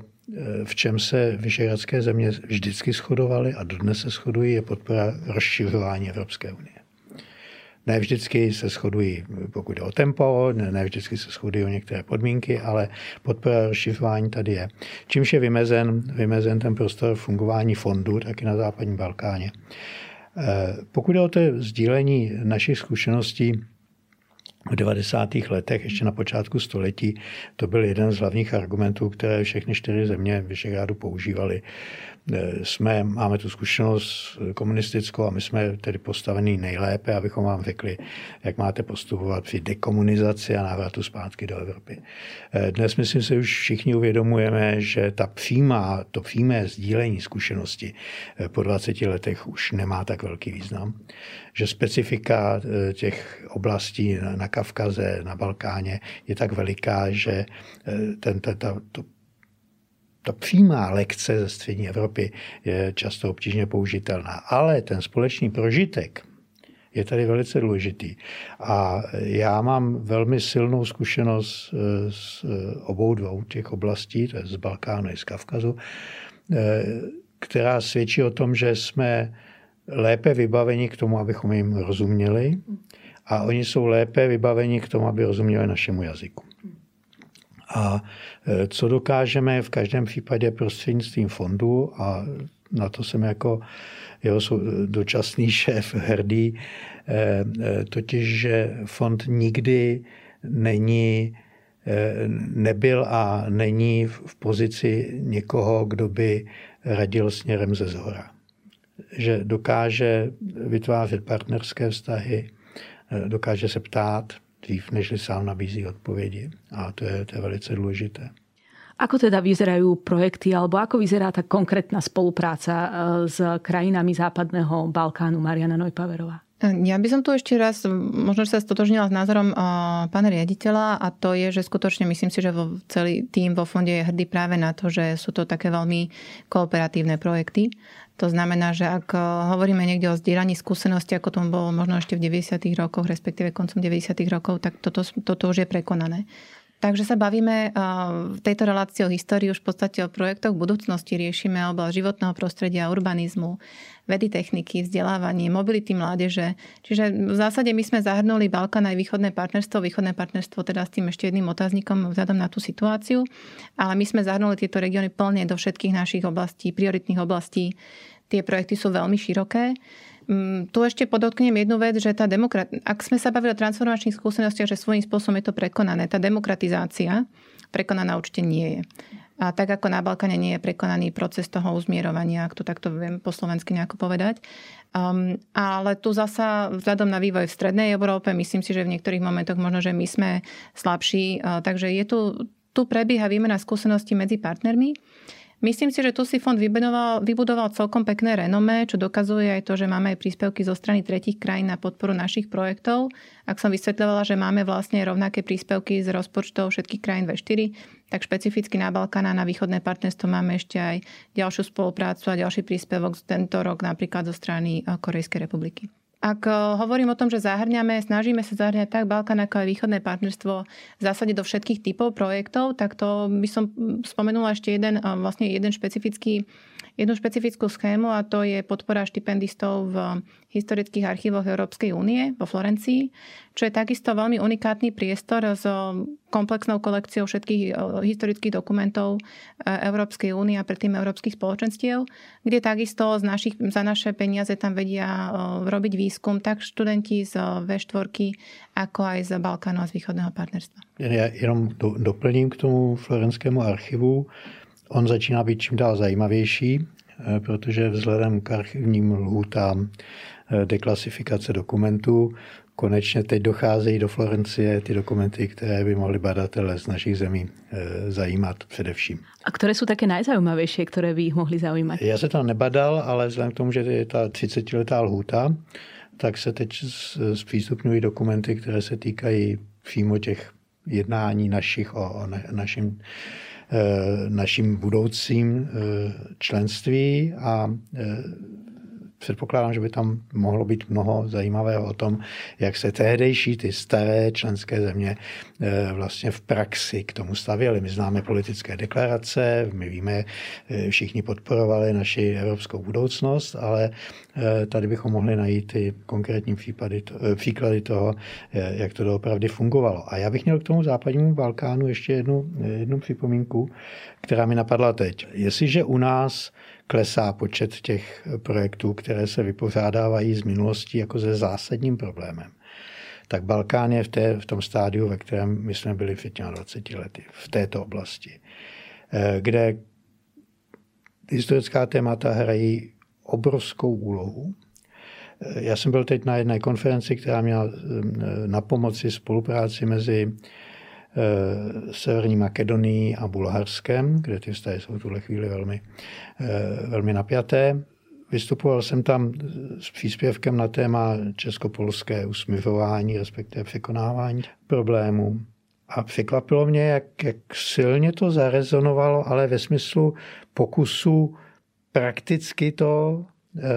v čem se vyšehradské země vždycky shodovaly a dodnes se shodují, je podpora rozšiřování Evropské unie. Ne vždycky se shodují, pokud jde o tempo, ne, vždycky se shodují některé podmínky, ale podpora rozšiřování tady je. Čímž je vymezen, vymezen ten prostor fungování fondů taky na západním Balkáně. Eh, pokud jde o to sdílení našich zkušeností, v 90. letech, ještě na počátku století, to byl jeden z hlavních argumentů, které všechny čtyři země Vyšegrádu používali. Eh, jsme, máme tu zkušenost komunistickou a my jsme tedy postavení nejlépe, abychom vám řekli, jak máte postupovat při dekomunizaci a návratu zpátky do Evropy. Eh, dnes myslím si už všichni uvědomujeme, že ta přímá, to přímé sdílení zkušenosti eh, po 20 letech už nemá tak velký význam. Že specifika těch oblastí na Kavkaze, na Balkáně je tak veliká, že ten, ten, ta, to ta přímá lekce ze střední Evropy je často obtížně použitelná. Ale ten společný prožitek je tady velice důležitý. A já mám velmi silnou zkušenost z obou dvou těch oblastí, to je z Balkánu i z Kavkazu, která svědčí o tom, že jsme lépe vybaveni k tomu, abychom jim rozuměli a oni jsou lépe vybaveni k tomu, aby rozuměli našemu jazyku. A e, co dokážeme v každém případě prostřednictvím fondu a na to jsem jako jeho dočasný šéf hrdý, e, e, totiž, že fond nikdy není, nebyl a není v pozici někoho, kdo by radil směrem ze zhora. Že dokáže vytvářet partnerské vztahy, dokáže se ptát, dřív, než sám nabízí odpovědi. A to je, to je velice důležité. Ako teda vyzerajú projekty, alebo ako vyzerá tá konkrétna spolupráca e, s krajinami západného Balkánu Mariana Nojpaverová? Ja by som tu ešte raz možno sa stotožnila s názorom pána riaditeľa a to je, že skutočne myslím si, že vo celý tým vo fonde je hrdý práve na to, že sú to také veľmi kooperatívne projekty. To znamená, že ak hovoríme niekde o zdieľaní skúsenosti, ako tomu bolo možno ešte v 90. rokoch, respektíve koncom 90. rokov, tak toto, toto už je prekonané. Takže sa bavíme v tejto relácii o histórii už v podstate o projektoch budúcnosti. Riešime oblasť životného prostredia, urbanizmu, vedy techniky, vzdelávanie, mobility mládeže. Čiže v zásade my sme zahrnuli Balkán aj východné partnerstvo. Východné partnerstvo teda s tým ešte jedným otáznikom vzhľadom na tú situáciu. Ale my sme zahrnuli tieto regióny plne do všetkých našich oblastí, prioritných oblastí. Tie projekty sú veľmi široké. Mm, tu ešte podotknem jednu vec, že tá demokrat... ak sme sa bavili o transformačných skúsenostiach, že svojím spôsobom je to prekonané, tá demokratizácia prekonaná určite nie je. A tak ako na Balkáne nie je prekonaný proces toho uzmierovania, ak to takto viem po slovensky nejako povedať. Um, ale tu zasa vzhľadom na vývoj v Strednej Európe, myslím si, že v niektorých momentoch možno, že my sme slabší. Uh, takže je tu, tu prebieha výmena skúseností medzi partnermi. Myslím si, že tu si fond vybudoval, vybudoval celkom pekné renome, čo dokazuje aj to, že máme aj príspevky zo strany tretich krajín na podporu našich projektov. Ak som vysvetľovala, že máme vlastne rovnaké príspevky z rozpočtov všetkých krajín V4, tak špecificky na Balkán na východné partnerstvo máme ešte aj ďalšiu spoluprácu a ďalší príspevok tento rok napríklad zo strany Korejskej republiky. Ak eh, hovorím o tom, že zahrňame, snažíme sa zahrňať tak Balkán ako aj východné partnerstvo v zásade do všetkých typov projektov, tak to by som spomenula ešte jeden, eh, vlastne jeden špecifický jednu špecifickú schému a to je podpora štipendistov v historických archívoch Európskej únie vo Florencii, čo je takisto veľmi unikátny priestor s komplexnou kolekciou všetkých e, historických dokumentov e, Európskej únie a predtým Európskych spoločenstiev, kde takisto z našich, za naše peniaze tam vedia robiť výskum tak študenti z V4, ako aj z Balkánu a z východného partnerstva. Ja jenom do, doplním k tomu florenskému archivu. On začíná být čím dál zajímavější, eh, protože vzhledem k archivním lhůtám eh, deklasifikace dokumentů konečně teď docházejí do Florencie ty dokumenty, které by mohly badatele z našich zemí eh, zajímat především. A které jsou také nejzajímavější, které by jich mohly zajímat? Já se tam nebadal, ale vzhledem k tomu, že je ta 30-letá lhůta, tak se teď zpřístupňují dokumenty, které se týkají přímo těch jednání našich o, o našem naším budoucím eh, členství a eh, předpokládám, že by tam mohlo být mnoho zajímavého o tom, jak se tehdejší ty staré členské země eh, vlastně v praxi k tomu stavěly. My známe politické deklarace, my víme, eh, všichni podporovali naši evropskou budoucnost, ale eh, tady bychom mohli najít ty konkrétní případy, příklady toho, jak to doopravdy fungovalo. A já bych měl k tomu západnímu Balkánu ještě jednu, jednu připomínku, která mi napadla teď. Jestliže u nás klesá počet těch projektů, které se vypořádávají z minulosti jako se zásadním problémem. Tak Balkán je v, té, v tom stádiu, ve kterém my jsme byli před 20 lety, v této oblasti, eh, kde historická témata hrají obrovskou úlohu. Eh, já jsem byl teď na jedné konferenci, která měla eh, na pomoci spolupráci mezi Severní Makedonii a Bulharskem, kde ty vztahy jsou v tuhle chvíli velmi, eh, velmi napjaté. Vystupoval jsem tam s příspěvkem na téma českopolské usmivování, respektive překonávání problémů. A překvapilo mě, jak, jak silně to zarezonovalo, ale ve smyslu pokusu prakticky to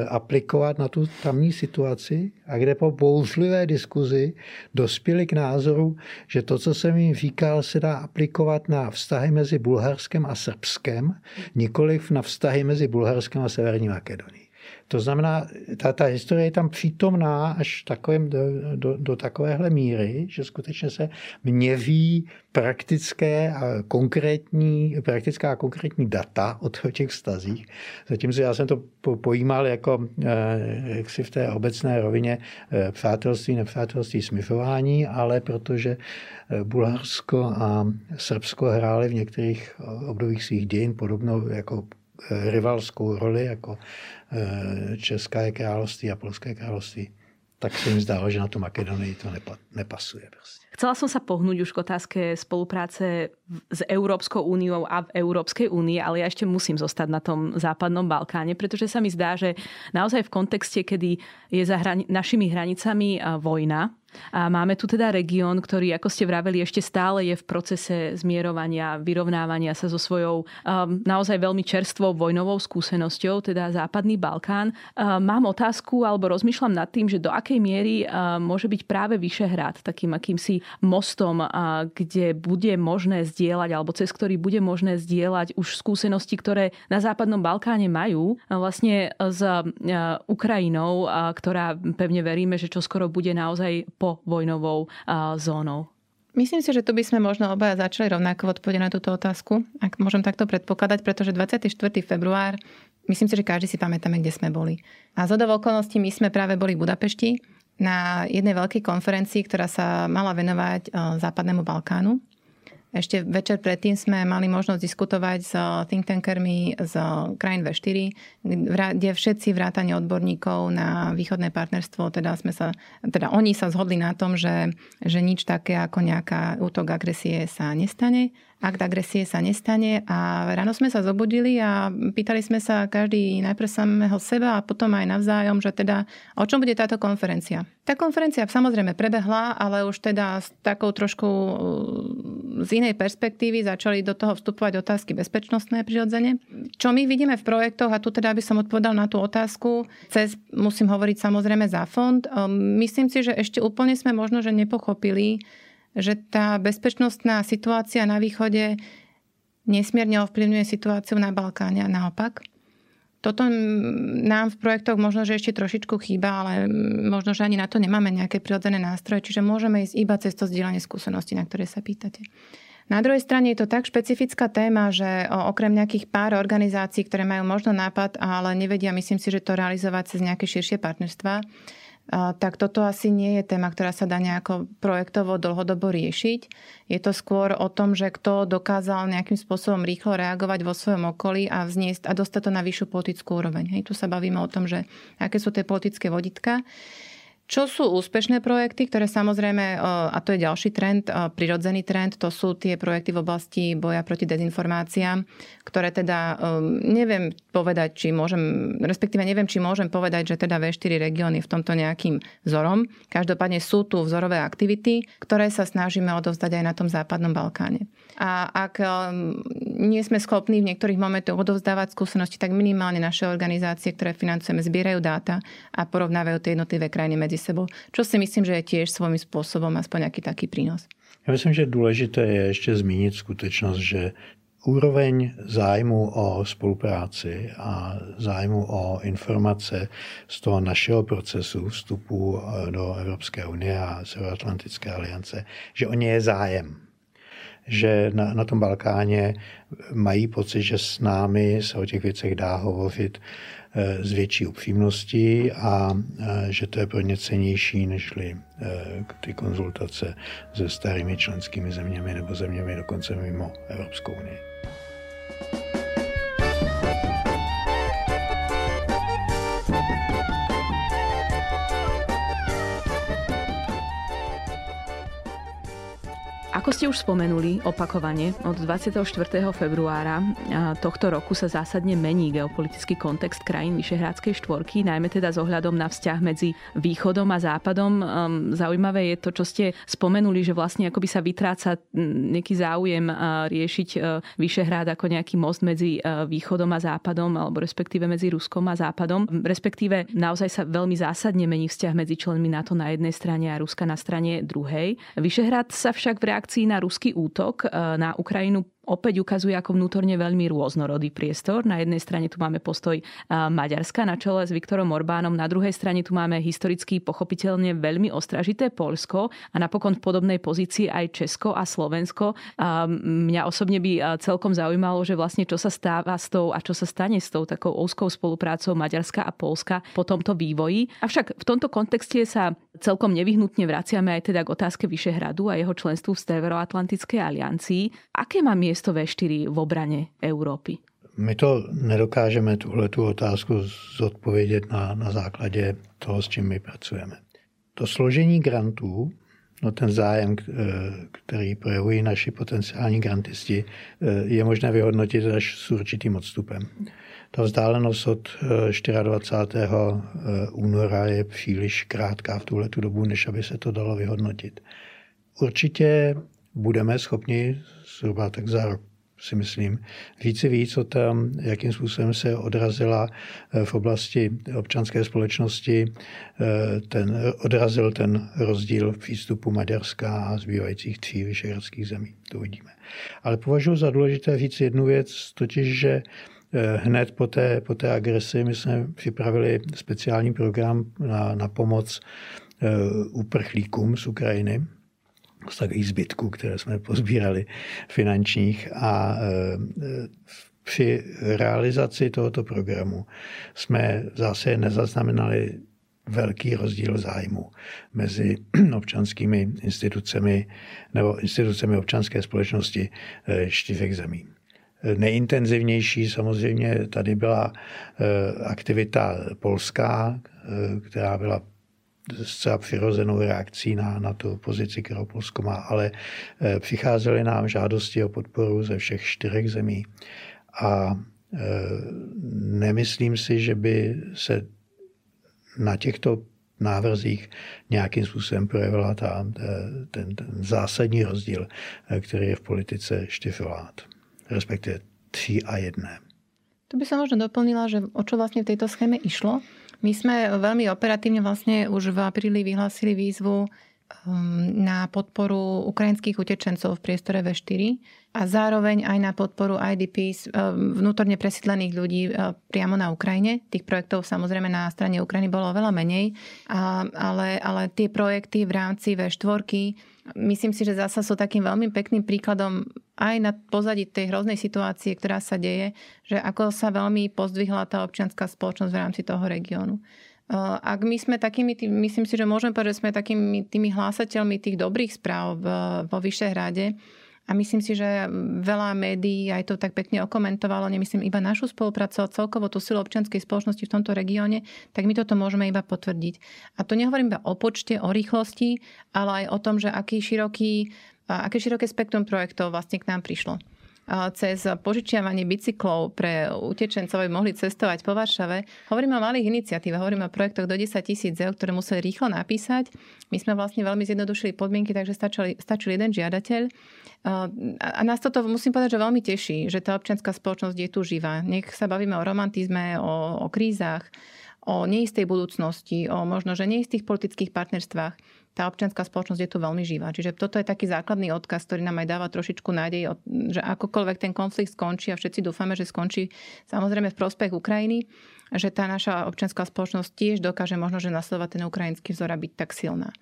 aplikovat na tu tamní situaci a kde po bouřlivé diskuzi dospěli k názoru, že to, co jsem jim říkal, se dá aplikovat na vztahy mezi Bulharskem a Srbskem, nikoliv na vztahy mezi Bulharskem a Severní Makedonií. To znamená, ta, ta historie je tam přítomná až takovým, do, do, do takovéhle míry, že skutečně se měří praktické a konkrétní, praktická a konkrétní data o těch vztazích. Zatímco já jsem to pojímal jako eh, jaksi v té obecné rovině eh, přátelství, nepřátelství, smyfování, ale protože eh, Bulharsko a Srbsko hrály v některých obdobích svých dějin podobnou jako rivalskou roli jako eh, České království a Polské království, tak se mi zdálo, že na tu Makedonii to nepasuje. Prostě. Chcela som sa pohnúť už k otázke spolupráce s Európskou úniou a v Európskej únii, ale ja ešte musím zostať na tom západnom Balkáne, pretože sa mi zdá, že naozaj v kontexte, kedy je za hrani- našimi hranicami vojna, a máme tu teda región, ktorý, ako ste vraveli, ešte stále je v procese zmierovania, vyrovnávania sa so svojou um, naozaj veľmi čerstvou vojnovou skúsenosťou, teda Západný Balkán. Um, mám otázku, alebo rozmýšľam nad tým, že do akej miery um, môže byť práve Vyšehrad takým akýmsi mostom, kde bude možné zdieľať, alebo cez ktorý bude možné zdieľať už skúsenosti, ktoré na Západnom Balkáne majú, vlastne s Ukrajinou, ktorá pevne veríme, že čoskoro bude naozaj po vojnovou zónou? Myslím si, že tu by sme možno obaja začali rovnako odpovedať na túto otázku, ak môžem takto predpokladať, pretože 24. február, myslím si, že každý si pamätáme, kde sme boli. A z okolností my sme práve boli v Budapešti na jednej veľkej konferencii, ktorá sa mala venovať západnému Balkánu. Ešte večer predtým sme mali možnosť diskutovať s think tankermi z krajín V4, kde všetci vrátane odborníkov na východné partnerstvo, teda, sme sa, teda oni sa zhodli na tom, že, že nič také ako nejaká útok agresie sa nestane akt agresie sa nestane. A ráno sme sa zobudili a pýtali sme sa každý najprv samého seba a potom aj navzájom, že teda o čom bude táto konferencia. Tá konferencia samozrejme prebehla, ale už teda s takou trošku uh, z inej perspektívy začali do toho vstupovať otázky bezpečnostné prirodzene. Čo my vidíme v projektoch, a tu teda by som odpovedal na tú otázku, cez, musím hovoriť samozrejme za fond, um, myslím si, že ešte úplne sme možno, že nepochopili, že tá bezpečnostná situácia na východe nesmierne ovplyvňuje situáciu na Balkáne a naopak. Toto nám v projektoch možno, že ešte trošičku chýba, ale možno, že ani na to nemáme nejaké prirodzené nástroje, čiže môžeme ísť iba cez to zdieľanie skúseností, na ktoré sa pýtate. Na druhej strane je to tak špecifická téma, že okrem nejakých pár organizácií, ktoré majú možno nápad, ale nevedia, myslím si, že to realizovať cez nejaké širšie partnerstva, tak toto asi nie je téma, ktorá sa dá nejako projektovo dlhodobo riešiť. Je to skôr o tom, že kto dokázal nejakým spôsobom rýchlo reagovať vo svojom okolí a vzniesť a dostať to na vyššiu politickú úroveň. Hej, tu sa bavíme o tom, že aké sú tie politické voditka. Čo sú úspešné projekty, ktoré samozrejme, e, a to je ďalší trend, e, prirodzený trend, to sú tie projekty v oblasti boja proti dezinformáciám, ktoré teda e, neviem povedať, či môžem, respektíve neviem, či môžem povedať, že teda V4 región je v tomto nejakým vzorom. Každopádne sú tu vzorové aktivity, ktoré sa snažíme odovzdať aj na tom západnom Balkáne. A ak nie sme schopní v niektorých momentoch odovzdávať skúsenosti, tak minimálne naše organizácie, ktoré financujeme, zbierajú dáta a porovnávajú tie jednotlivé krajiny medzi sebou, čo si myslím, že je tiež svojím spôsobom aspoň nejaký taký prínos. Já myslím, že důležité je ještě zmínit skutečnost, že úroveň zájmu o spolupráci a zájmu o informace z toho našeho procesu vstupu do Evropské unie a Severoatlantické aliance, že o ně je zájem že na, na tom Balkáně mají pocit, že s námi se o těch věcech dá hovořit eh, s větší upřímností a eh, že to je pro ně cenější než eh, ty konzultace se starými členskými zeměmi nebo zeměmi dokonce mimo Evropskou unii. Ako ste už spomenuli opakovane, od 24. februára tohto roku sa zásadne mení geopolitický kontext krajín Vyšehrádskej štvorky, najmä teda s ohľadom na vzťah medzi východom a západom. Ehm, zaujímavé je to, čo ste spomenuli, že vlastne akoby sa vytráca nejaký záujem riešiť e, Vyšehrád ako nejaký most medzi e, východom a západom, alebo respektíve medzi Ruskom a západom. Respektíve naozaj sa veľmi zásadne mení vzťah medzi členmi NATO na jednej strane a Ruska na strane druhej. Vyšehrád sa však v reakcii reakcii na ruský útok eh, na Ukrajinu opäť ukazuje ako vnútorne veľmi rôznorodý priestor. Na jednej strane tu máme postoj Maďarska na čele s Viktorom Orbánom, na druhej strane tu máme historicky pochopiteľne veľmi ostražité Polsko a napokon v podobnej pozícii aj Česko a Slovensko. A mňa osobne by celkom zaujímalo, že vlastne čo sa stáva s tou a čo sa stane s tou takou úzkou spoluprácou Maďarska a Polska po tomto vývoji. Avšak v tomto kontexte sa celkom nevyhnutne vraciame aj teda k otázke Vyšehradu a jeho členstvu v Severoatlantickej aliancii. Aké má miesto miesto V4 v obrane Európy? My to nedokážeme tuhle tu otázku zodpovědět na, na základě toho, s čím my pracujeme. To složení grantů, no ten zájem, který projevují naši potenciální grantisti, je možné vyhodnotit až s určitým odstupem. Ta vzdálenost od 24. února je příliš krátká v tuhle dobu, než aby se to dalo vyhodnotit. Určitě budeme schopni zhruba tak za rok si myslím, říci víc o tom, jakým způsobem se odrazila eh, v oblasti občanské společnosti, eh, ten, odrazil ten rozdíl v přístupu Maďarska a zbývajících tří vyšehradských zemí. To uvidíme. Ale považuji za důležité říct jednu věc, totiž, že eh, hned po té, po té agresi my jsme připravili speciální program na, na pomoc uprchlíkům z Ukrajiny, takových zbytků, které jsme pozbírali finančních a e, při realizaci tohoto programu jsme zase nezaznamenali velký rozdíl zájmu mezi občanskými institucemi nebo institucemi občanské společnosti čtyřech zemí. Nejintenzivnější samozřejmě tady byla aktivita polská, která byla zcela přirozenou reakcí na, na tu pozici, kterou Polsko má, ale přicházely nám žádosti o podporu ze všech čtyřech zemí. A nemyslím si, že by se na těchto návrzích nějakým způsobem projevila ta, ten, ten zásadní rozdíl, který je v politice čtyř respektive tří a jedné. Tu by som možno doplnila, že o čo vlastne v tejto schéme išlo. My sme veľmi operatívne vlastne už v apríli vyhlásili výzvu Um, na podporu ukrajinských utečencov v priestore V4 a zároveň aj na podporu IDPs, um, vnútorne presídlených ľudí uh, priamo na Ukrajine. Tých projektov samozrejme na strane Ukrajiny bolo veľa menej, ale, ale tie projekty v rámci V4 myslím si, že zasa sú takým veľmi pekným príkladom aj na pozadí tej hroznej situácie, ktorá sa deje, že ako sa veľmi pozdvihla tá občianská spoločnosť v rámci toho regiónu. Ak my sme takými, tým, myslím si, že môžeme povedať, že sme takými tými hlásateľmi tých dobrých správ vo Vyšehrade, a myslím si, že veľa médií aj to tak pekne okomentovalo, nemyslím iba našu spoluprácu, ale celkovo tú silu občianskej spoločnosti v tomto regióne, tak my toto môžeme iba potvrdiť. A to nehovorím iba o počte, o rýchlosti, ale aj o tom, že aký široký, aké široké spektrum projektov vlastne k nám prišlo cez požičiavanie bicyklov pre utečencov, aby mohli cestovať po Varšave. Hovoríme o malých iniciatívach, hovoríme o projektoch do 10 tisíc eur, ktoré museli rýchlo napísať. My sme vlastne veľmi zjednodušili podmienky, takže stačil, stačil jeden žiadateľ. A nás toto musím povedať, že veľmi teší, že tá občianská spoločnosť je tu živá. Nech sa bavíme o romantizme, o, o krízach, o neistej budúcnosti, o možno, že neistých politických partnerstvách tá občianská spoločnosť je tu veľmi živá. Čiže toto je taký základný odkaz, ktorý nám aj dáva trošičku nádej, že akokoľvek ten konflikt skončí a všetci dúfame, že skončí samozrejme v prospech Ukrajiny, že tá naša občianská spoločnosť tiež dokáže možno, že nasledovať ten ukrajinský vzor a byť tak silná.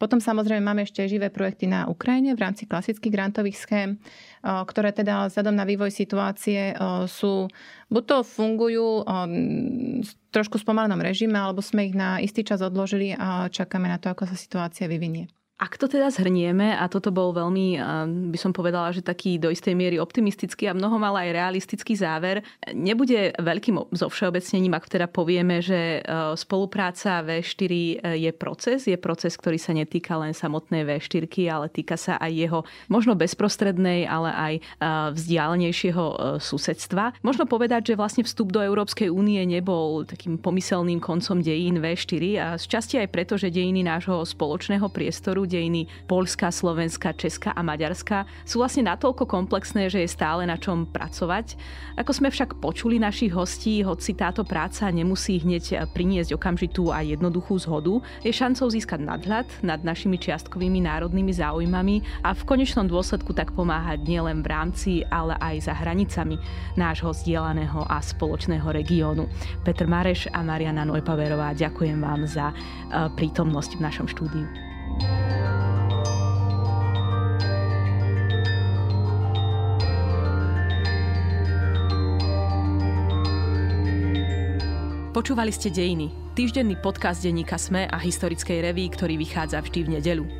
Potom samozrejme máme ešte živé projekty na Ukrajine v rámci klasických grantových schém, ktoré teda vzhľadom na vývoj situácie sú, buď to fungujú v trošku spomalenom režime, alebo sme ich na istý čas odložili a čakáme na to, ako sa situácia vyvinie. Ak to teda zhrnieme, a toto bol veľmi, by som povedala, že taký do istej miery optimistický a mnohom ale aj realistický záver, nebude veľkým zovšeobecnením, ak teda povieme, že e, spolupráca V4 e, je proces, je proces, ktorý sa netýka len samotnej V4, ale týka sa aj jeho možno bezprostrednej, ale aj vzdialenejšieho susedstva. Možno povedať, že vlastne vstup do Európskej únie nebol takým pomyselným koncom dejín V4 a z časti aj preto, že dejiny nášho spoločného priestoru dejiny Polska, Slovenska, Česka a Maďarska sú vlastne natoľko komplexné, že je stále na čom pracovať. Ako sme však počuli našich hostí, hoci táto práca nemusí hneď priniesť okamžitú a jednoduchú zhodu, je šancou získať nadhľad nad našimi čiastkovými národnými záujmami a v konečnom dôsledku tak pomáhať nielen v rámci, ale aj za hranicami nášho zdieľaného a spoločného regiónu. Petr Mareš a Mariana Nojpaverová, ďakujem vám za eh, prítomnosť v našom štúdiu. Počúvali ste Dejiny, týždenný podcast denníka Sme a historickej reví, ktorý vychádza vždy v nedeľu.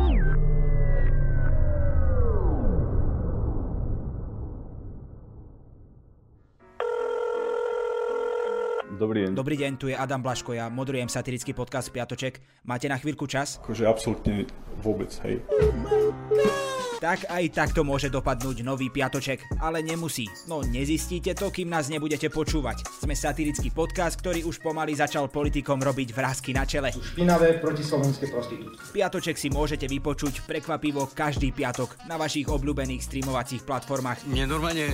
Dobrý deň. Dobrý deň, tu je Adam Blaško, ja moderujem satirický podcast Piatoček. Máte na chvíľku čas? Akože absolútne vôbec, hej. Tak aj takto môže dopadnúť nový piatoček, ale nemusí. No nezistíte to, kým nás nebudete počúvať. Sme satirický podcast, ktorý už pomaly začal politikom robiť vrázky na čele. Špinavé protislovenské prostitútky. Piatoček si môžete vypočuť prekvapivo každý piatok na vašich obľúbených streamovacích platformách. Mne normálne